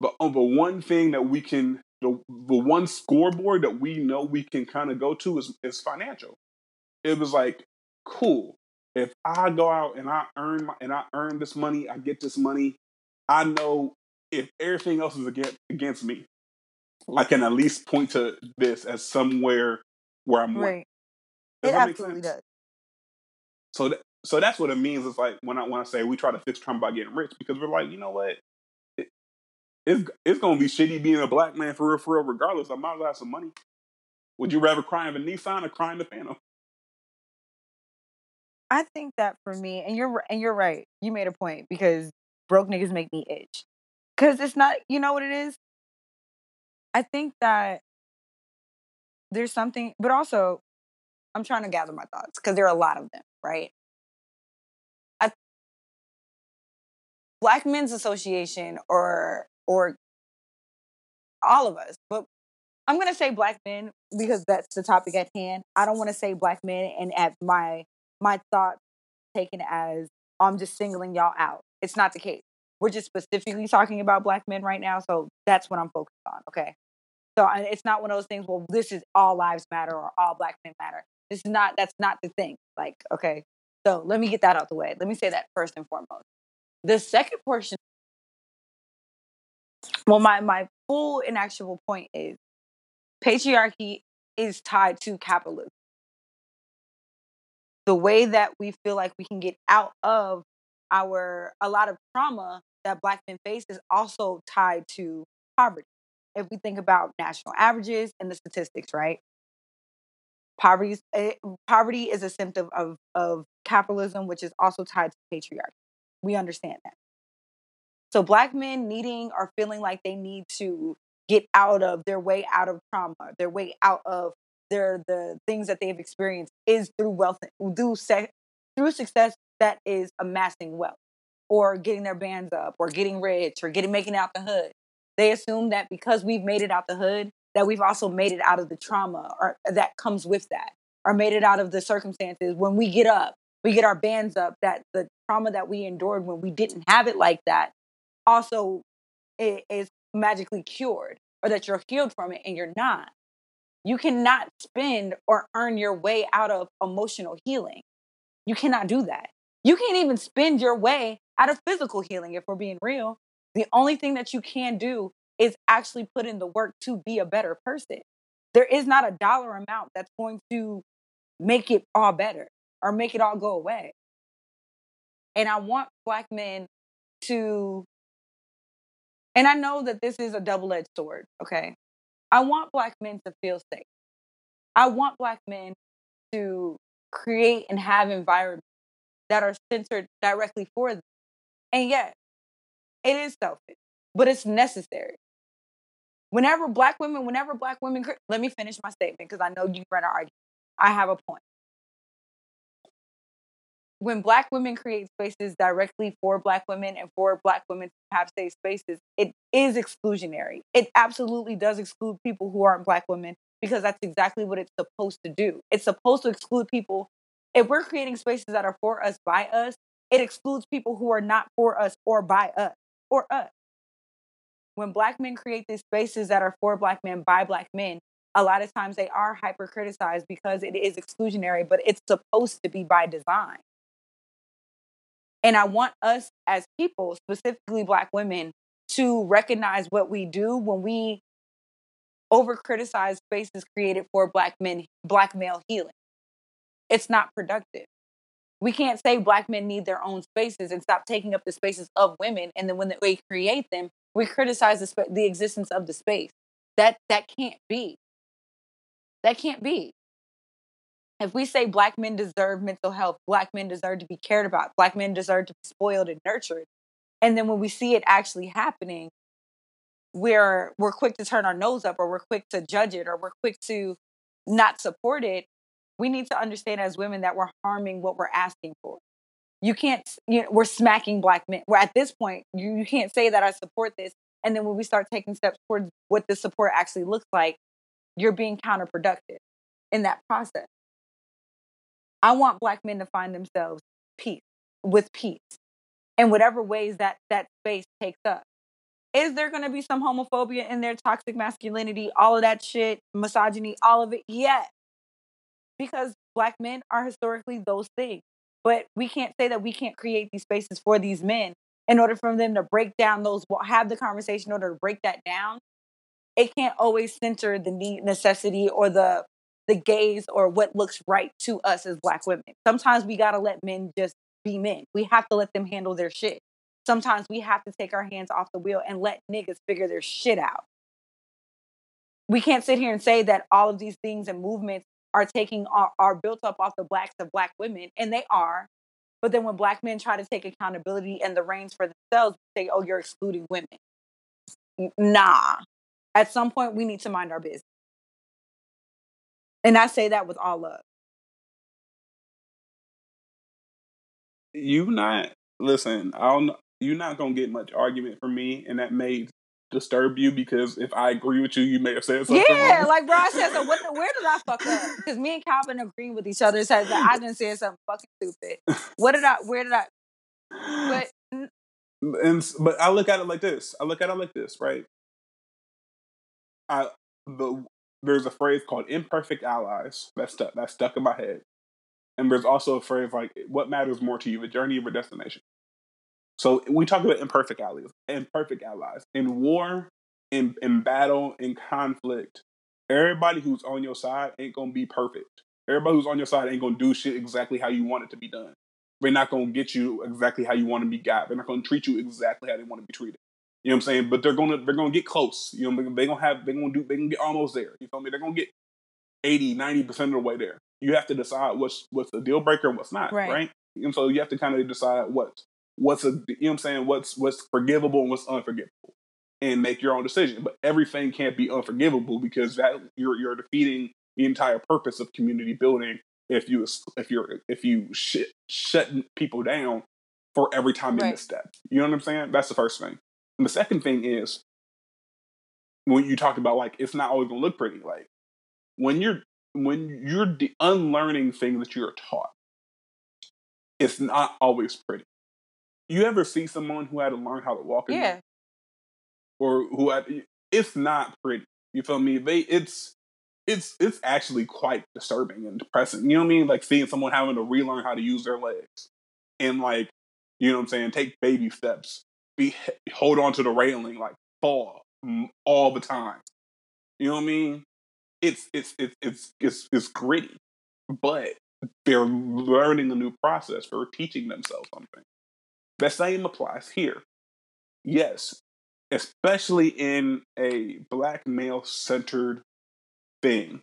But on the one thing that we can, the, the one scoreboard that we know we can kind of go to is, is financial. It was like, cool. If I go out and I earn my, and I earn this money, I get this money. I know if everything else is against, against me, I can at least point to this as somewhere where I'm winning. Right. Does It absolutely does. So, th- so that's what it means. It's like when I when I say we try to fix trauma by getting rich because we're like, you know what, it, it's it's gonna be shitty being a black man for real, for real. Regardless, I might as well have some money. Would you rather cry in a Nissan or cry in the Phantom? I think that for me, and you're and you're right. You made a point because broke niggas make me itch. Cause it's not, you know what it is. I think that there's something, but also, I'm trying to gather my thoughts because there are a lot of them, right? Black Men's Association, or or all of us, but I'm gonna say black men because that's the topic at hand. I don't want to say black men and have my my thoughts taken as I'm just singling y'all out. It's not the case. We're just specifically talking about black men right now, so that's what I'm focused on. Okay, so I- it's not one of those things. Well, this is all lives matter or all black men matter. This is not. That's not the thing. Like, okay, so let me get that out the way. Let me say that first and foremost. The second portion. Well, my my full and actual point is patriarchy is tied to capitalism. The way that we feel like we can get out of our a lot of trauma that black men face is also tied to poverty. If we think about national averages and the statistics, right? Poverty is, eh, poverty is a symptom of, of capitalism, which is also tied to patriarchy. We understand that. So black men needing or feeling like they need to get out of their way out of trauma, their way out of their the things that they've experienced is through wealth through se- through success that is amassing wealth or getting their bands up or getting rich or getting making out the hood. They assume that because we've made it out the hood, that we've also made it out of the trauma or that comes with that, or made it out of the circumstances when we get up, we get our bands up, that the trauma that we endured when we didn't have it like that also is magically cured or that you're healed from it and you're not. You cannot spend or earn your way out of emotional healing. You cannot do that. You can't even spend your way out of physical healing if we're being real. The only thing that you can do is actually put in the work to be a better person. There is not a dollar amount that's going to make it all better or make it all go away. And I want black men to, and I know that this is a double edged sword, okay? I want black men to feel safe. I want black men to create and have environments that are centered directly for them. And yet, it is selfish, but it's necessary. Whenever black women, whenever black women, let me finish my statement because I know you read our argument. I have a point. When black women create spaces directly for black women and for black women to have safe spaces, it is exclusionary. It absolutely does exclude people who aren't black women because that's exactly what it's supposed to do. It's supposed to exclude people. If we're creating spaces that are for us by us, it excludes people who are not for us or by us or us when black men create these spaces that are for black men by black men, a lot of times they are hyper criticized because it is exclusionary, but it's supposed to be by design. And I want us as people, specifically black women, to recognize what we do when we over criticize spaces created for black men, black male healing. It's not productive. We can't say black men need their own spaces and stop taking up the spaces of women. And then when we create them, we criticize the, the existence of the space. That that can't be. That can't be. If we say black men deserve mental health, black men deserve to be cared about, black men deserve to be spoiled and nurtured, and then when we see it actually happening, we're we're quick to turn our nose up, or we're quick to judge it, or we're quick to not support it. We need to understand as women that we're harming what we're asking for you can't you know we're smacking black men we're at this point you, you can't say that i support this and then when we start taking steps towards what the support actually looks like you're being counterproductive in that process i want black men to find themselves peace with peace in whatever ways that that space takes up. Is there going to be some homophobia in there toxic masculinity all of that shit misogyny all of it? Yes. Because black men are historically those things. But we can't say that we can't create these spaces for these men in order for them to break down those, have the conversation in order to break that down. It can't always center the need, necessity, or the the gaze or what looks right to us as black women. Sometimes we gotta let men just be men. We have to let them handle their shit. Sometimes we have to take our hands off the wheel and let niggas figure their shit out. We can't sit here and say that all of these things and movements are taking are, are built up off the blacks of black women, and they are. But then when black men try to take accountability and the reins for themselves, say, "Oh, you're excluding women." Nah. At some point, we need to mind our business, and I say that with all love. You not listen. I don't. You're not gonna get much argument from me, and that may disturb you because if I agree with you, you may have said something. Yeah, wrong. like bro, I said so. What? The, where did I fuck up? Because me and Calvin agreeing with each other says that I didn't say something fucking stupid. What did I? Where did I? But and but I look at it like this. I look at it like this, right? I the there's a phrase called imperfect allies that's stuck that's stuck in my head, and there's also a phrase like what matters more to you, the journey or the destination. So we talk about imperfect allies, imperfect allies in war, in in battle, in conflict. Everybody who's on your side ain't gonna be perfect. Everybody who's on your side ain't gonna do shit exactly how you want it to be done. They're not gonna get you exactly how you want to be got. They're not gonna treat you exactly how they want to be treated. You know what I'm saying? But they're gonna they're gonna get close. You know, they're gonna have they're gonna do they can get almost there. You feel me? They're gonna get 80, 90 percent of the way there. You have to decide what's what's the deal breaker and what's not, Right. right? And so you have to kind of decide what's what's a you know what I'm saying what's what's forgivable and what's unforgivable and make your own decision. But everything can't be unforgivable because that you're you're defeating the entire purpose of community building if you if you're if you shit shut people down for every time they Right. misstep. You know what I'm saying? That's the first thing. And the second thing is when you talk about like it's not always gonna look pretty. Like when you're when you're de- unlearning things that you're taught, it's not always pretty. You ever see someone who had to learn how to walk again? Yeah. or who had, it's not pretty. You feel me? They it's it's it's actually quite disturbing and depressing. You know what I mean? Like seeing someone having to relearn how to use their legs and like you know what I'm saying, take baby steps, be hold on to the railing, like fall all the time. You know what I mean? It's it's it's it's it's, it's gritty, but they're learning a new process for teaching themselves something. The same applies here. Yes, especially in a black male centered thing.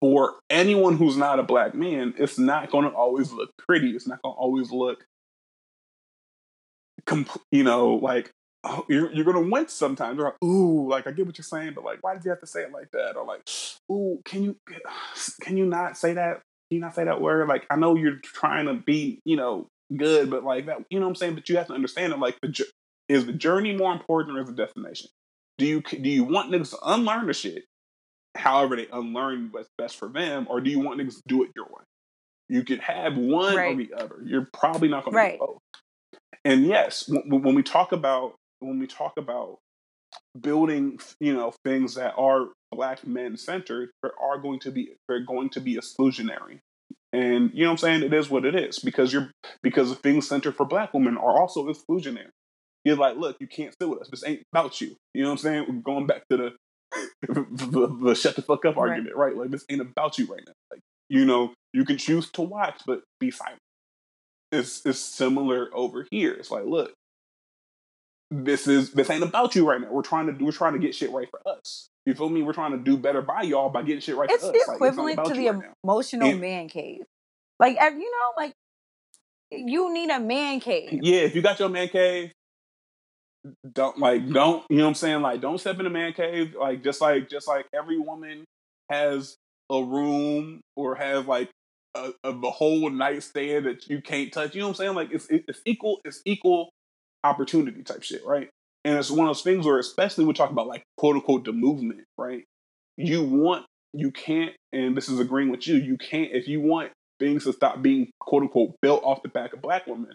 For anyone who's not a black man, it's not going to always look pretty. It's not going to always look, compl- you know, like oh, you're you're to wince sometimes. You're like, ooh, like I get what you're saying, but like, why did you have to say it like that? Or like, ooh, can you can you not say that? Can you not say that word? Like, I know you're trying to be, you know, good, but like that, you know what I'm saying? But you have to understand it. like, the is the journey more important or is the destination? Do you do you want niggas to unlearn the shit? However, they unlearn what's best for them, or do you want niggas to do it your way? You could have one or the other. You're probably not going to do both. And yes, when, when we talk about when we talk about building, you know, things that are black men centered, there are going to be they're going to be exclusionary. And you know what I'm saying? It is what it is because you're because the things centered for black women are also exclusionary. You're like, look, you can't sit with us. This ain't about you. You know what I'm saying? We're going back to the the, the shut the fuck up Right. argument, right? Like this ain't about you right now. Like you know, you can choose to watch, but be silent. It's it's similar over here. It's like, look, this is this ain't about you right now. We're trying to do we're trying to get shit right for us. You feel me? We're trying to do better by y'all by getting shit right It's for us. the Like, not equivalent to the right emotional And- man cave. Like, you know, like you need a man cave. Yeah, if you got your man cave, don't like don't you know what I'm saying? Like don't step in the man cave. Like just like just like every woman has a room or has like a, a whole nightstand that you can't touch. You know what I'm saying? Like it's it's equal it's equal opportunity type shit, right? And it's one of those things where especially we talk about like quote unquote the movement, right? You want you can't and this is agreeing with you, you can't if you want things to stop being quote unquote built off the back of black women,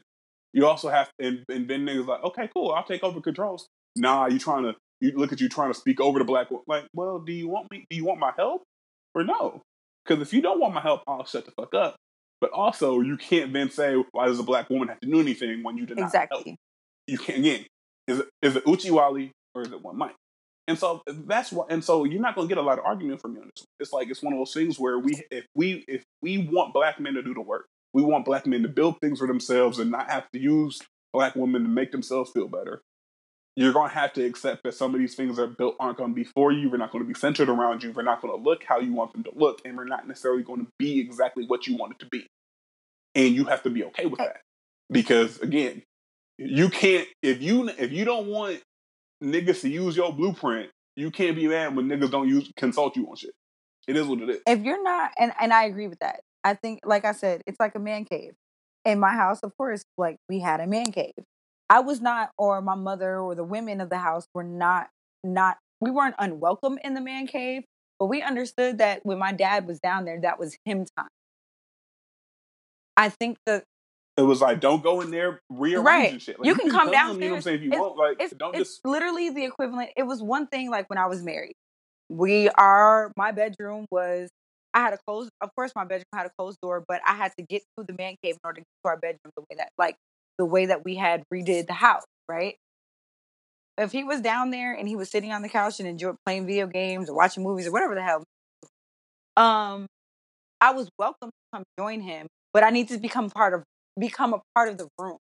you also have to, and, and then niggas like, okay, cool, I'll take over controls. Nah, you trying to, you look at you trying to speak over the black. Like, well, do you want me, do you want my help or no? Because if you don't want my help, I'll shut the fuck up. But also, you can't then say, why does a black woman have to do anything when you deny help? Exactly. You can't, again, is it, is it Uchiwali or is it one mic? And so that's why, and so you're not going to get a lot of argument from me on this. It's like it's one of those things where we, if we, if we want black men to do the work, we want black men to build things for themselves and not have to use black women to make themselves feel better. You're going to have to accept that some of these things are built aren't going to be for you. They're not going to be centered around you. They're not going to look how you want them to look, and they're not necessarily going to be exactly what you want it to be. And you have to be okay with uh, that because, again, you can't if you if you don't want niggas to use your blueprint, you can't be mad when niggas don't use consult you on shit. It is what it is. If you're not, and and I agree with that. I think, like I said, it's like a man cave. In my house, of course, like we had a man cave. I was not, or my mother, or the women of the house were not, not. We weren't unwelcome in the man cave, but we understood that when my dad was down there, that was him time. I think that It was like, don't go in there rearranging Right. shit. Like, You can come down. You know what I'm saying? If you It's- want, like, it's, don't it's just. literally the equivalent. It was one thing like when I was married. We are my bedroom was I had a closed of course my bedroom had a closed door, but I had to get to the man cave in order to get to our bedroom the way that like the way that we had redid the house, right? If he was down there and he was sitting on the couch and enjoyed playing video games or watching movies or whatever the hell, um, I was welcome to come join him, but I need to become part of become a part of the room.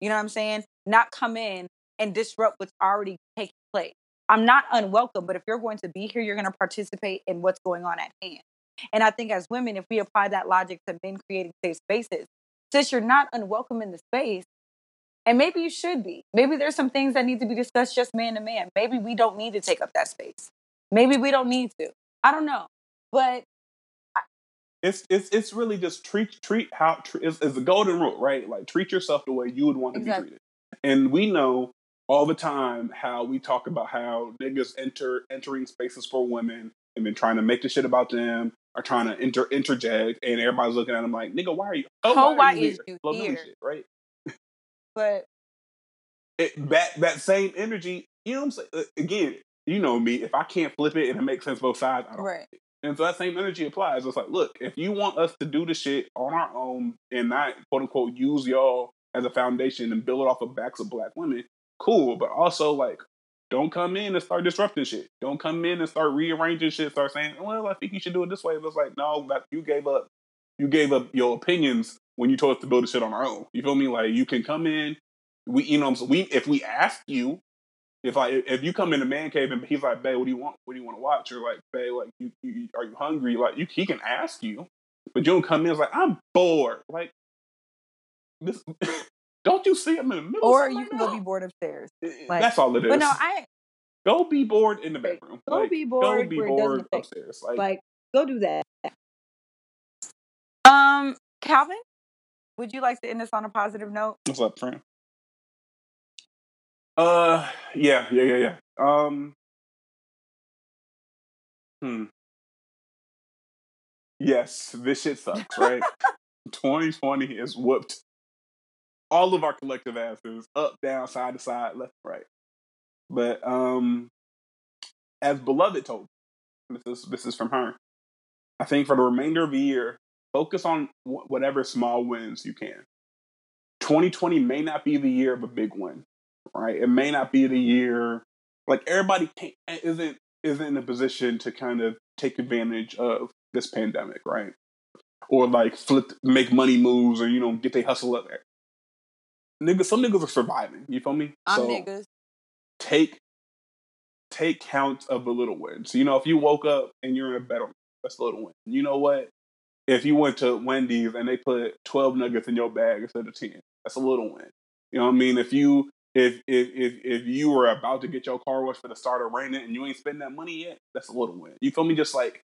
You know what I'm saying? Not come in and disrupt what's already taking place. I'm not unwelcome, but if you're going to be here, you're going to participate in what's going on at hand. And I think as women, if we apply that logic to men creating safe spaces, since you're not unwelcome in the space, and maybe you should be. Maybe there's some things that need to be discussed just man to man. Maybe we don't need to take up that space. Maybe we don't need to. I don't know. But it's it's it's really just treat treat how treat, it's, it's the golden rule, right? Like treat yourself the way you would want to Exactly. be treated. And we know all the time how we talk about how niggas enter entering spaces for women and then trying to make the shit about them or trying to inter interject, and everybody's looking at them like, nigga, why are you? Oh, why, why are you is here? you here? shit, right? but It, that that same energy, you know what I'm saying? Uh, Again, you know me. If I can't flip it and it makes sense both sides, I don't. right. And so that same energy applies. It's like, look, if you want us to do the shit on our own and not quote unquote use y'all as a foundation and build it off of backs of black women, cool. But also like don't come in and start disrupting shit. Don't come in and start rearranging shit, start saying, Well, I think you should do it this way. But It's like, no, that you gave up you gave up your opinions when you told us to build the shit on our own. You feel me? Like you can come in, we you know we if we ask you if like if you come in the man cave and he's like, "Babe, what do you want? What do you want to watch?" Or like, "Babe, like, you, you are you hungry?" Like, you he can ask you, but you don't come in. It's like, "I'm bored." Like, this. don't you see I'm in the middle? Or you can go be bored upstairs. like- That's all it is. But no, I go be bored in the bedroom. Go Like, be Go bored be it doesn't bored upstairs. Like, like go do that. Um, Calvin, would you like to end this on a positive note? what's up, friend? Uh, yeah, yeah, yeah, yeah. Um, hmm. Yes, this shit sucks, right? 2020 is whooped all of our collective asses up, down, side to side, left, right. But um, as beloved told, me, this is this is from her. I think for the remainder of the year, focus on wh- whatever small wins you can. 2020 may not be the year of a big win, right? It may not be the year like everybody can't, isn't isn't in a position to kind of take advantage of this pandemic, right? Or like flip, make money moves, or you know, get they hustle up. Niggas, some niggas are surviving. You feel me? I'm So, niggas. take take count of the little wins. You know, if you woke up and you're in a better, that's a little win. You know what? If you went to Wendy's and they put twelve nuggets in your bag instead of ten, that's a little win. You know what I mean? If you if if if if you were about to get your car washed for the start of raining and you ain't spend that money yet, that's a little win. You feel me? Just like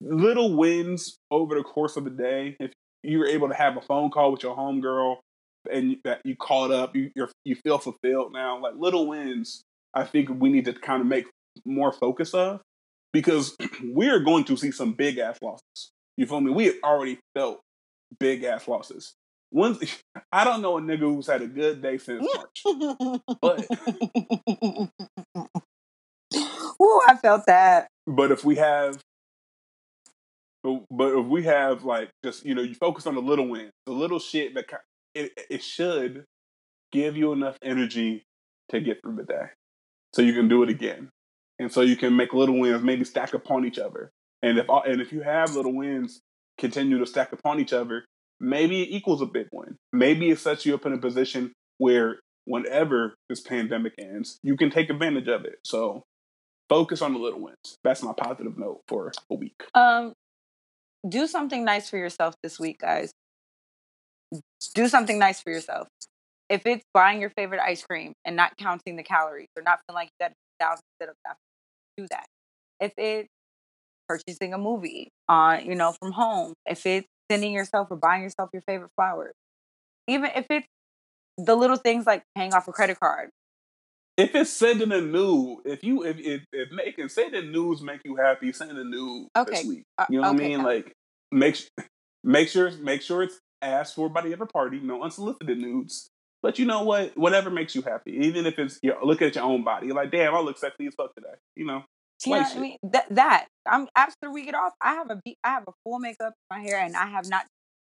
little wins over the course of the day. If you were able to have a phone call with your homegirl and that you caught up, you you're, you feel fulfilled now. Like little wins, I think we need to kind of make more focus of because we're going to see some big ass losses. You feel me? We have already felt big ass losses. One, I don't know a nigga who's had a good day since March. But- Ooh, I felt that. But if we have, but, but if we have like just you know you focus on the little wins, the little shit that it it should give you enough energy to get through the day, so you can do it again, and so you can make little wins maybe stack upon each other. And if and if you have little wins continue to stack upon each other, maybe it equals a big win. Maybe it sets you up in a position where whenever this pandemic ends, you can take advantage of it. So focus on the little wins. That's my positive note for a week. Um, do something nice for yourself this week, guys. Do something nice for yourself. If it's buying your favorite ice cream and not counting the calories or not feeling like you got a thousand sit up after, do that. If it's purchasing a movie on, you know, from home, if it's sending yourself or buying yourself your favorite flowers, even if it's the little things like paying off a credit card, If it's sending a nude, if you if if, if making sending news make you happy, send a nude this week. Uh, You know what okay, I mean? Like make make sure make sure it's asked for by the other party. No unsolicited nudes. But you know what? Whatever makes you happy, even if it's you're looking at your own body, you're like, damn, I look sexy as fuck today. You know, You know what I mean? That that I'm after we get off, I have a be- I have a full makeup in my hair, and I have not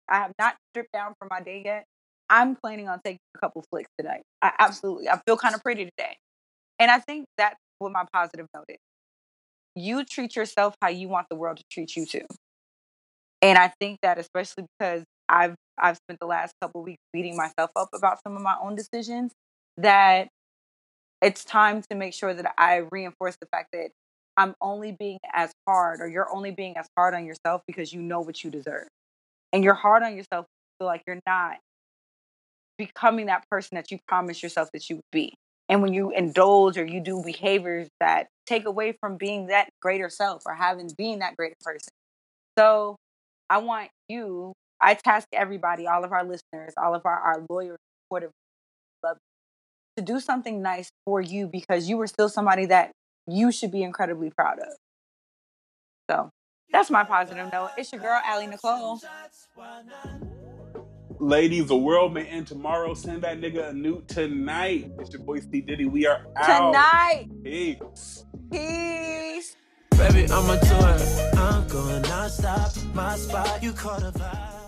I have not stripped down for my day yet. I'm planning on taking a couple flicks tonight. I absolutely I feel kind of pretty today, and I think that's what my positive note is. You treat yourself how you want the world to treat you too, and I think that especially because I've I've spent the last couple weeks beating myself up about some of my own decisions that it's time to make sure that I reinforce the fact that I'm only being as hard, or you're only being as hard on yourself because you know what you deserve. And you're hard on yourself, feel like you're not becoming that person that you promised yourself that you would be. And when you indulge or you do behaviors that take away from being that greater self or having being that greater person. So I want you, I task everybody, all of our listeners, all of our, our loyal, supportive love to do something nice for you because you were still somebody that you should be incredibly proud of. So that's my positive note. It's your girl, Allie Nicole. Ladies, the world may end tomorrow. Send that nigga a newt tonight. It's your boy C Diddy. We are out. Tonight. Peace. Peace. Baby, I'm a tour. I'm going non-stop. My spot, you caught a vibe.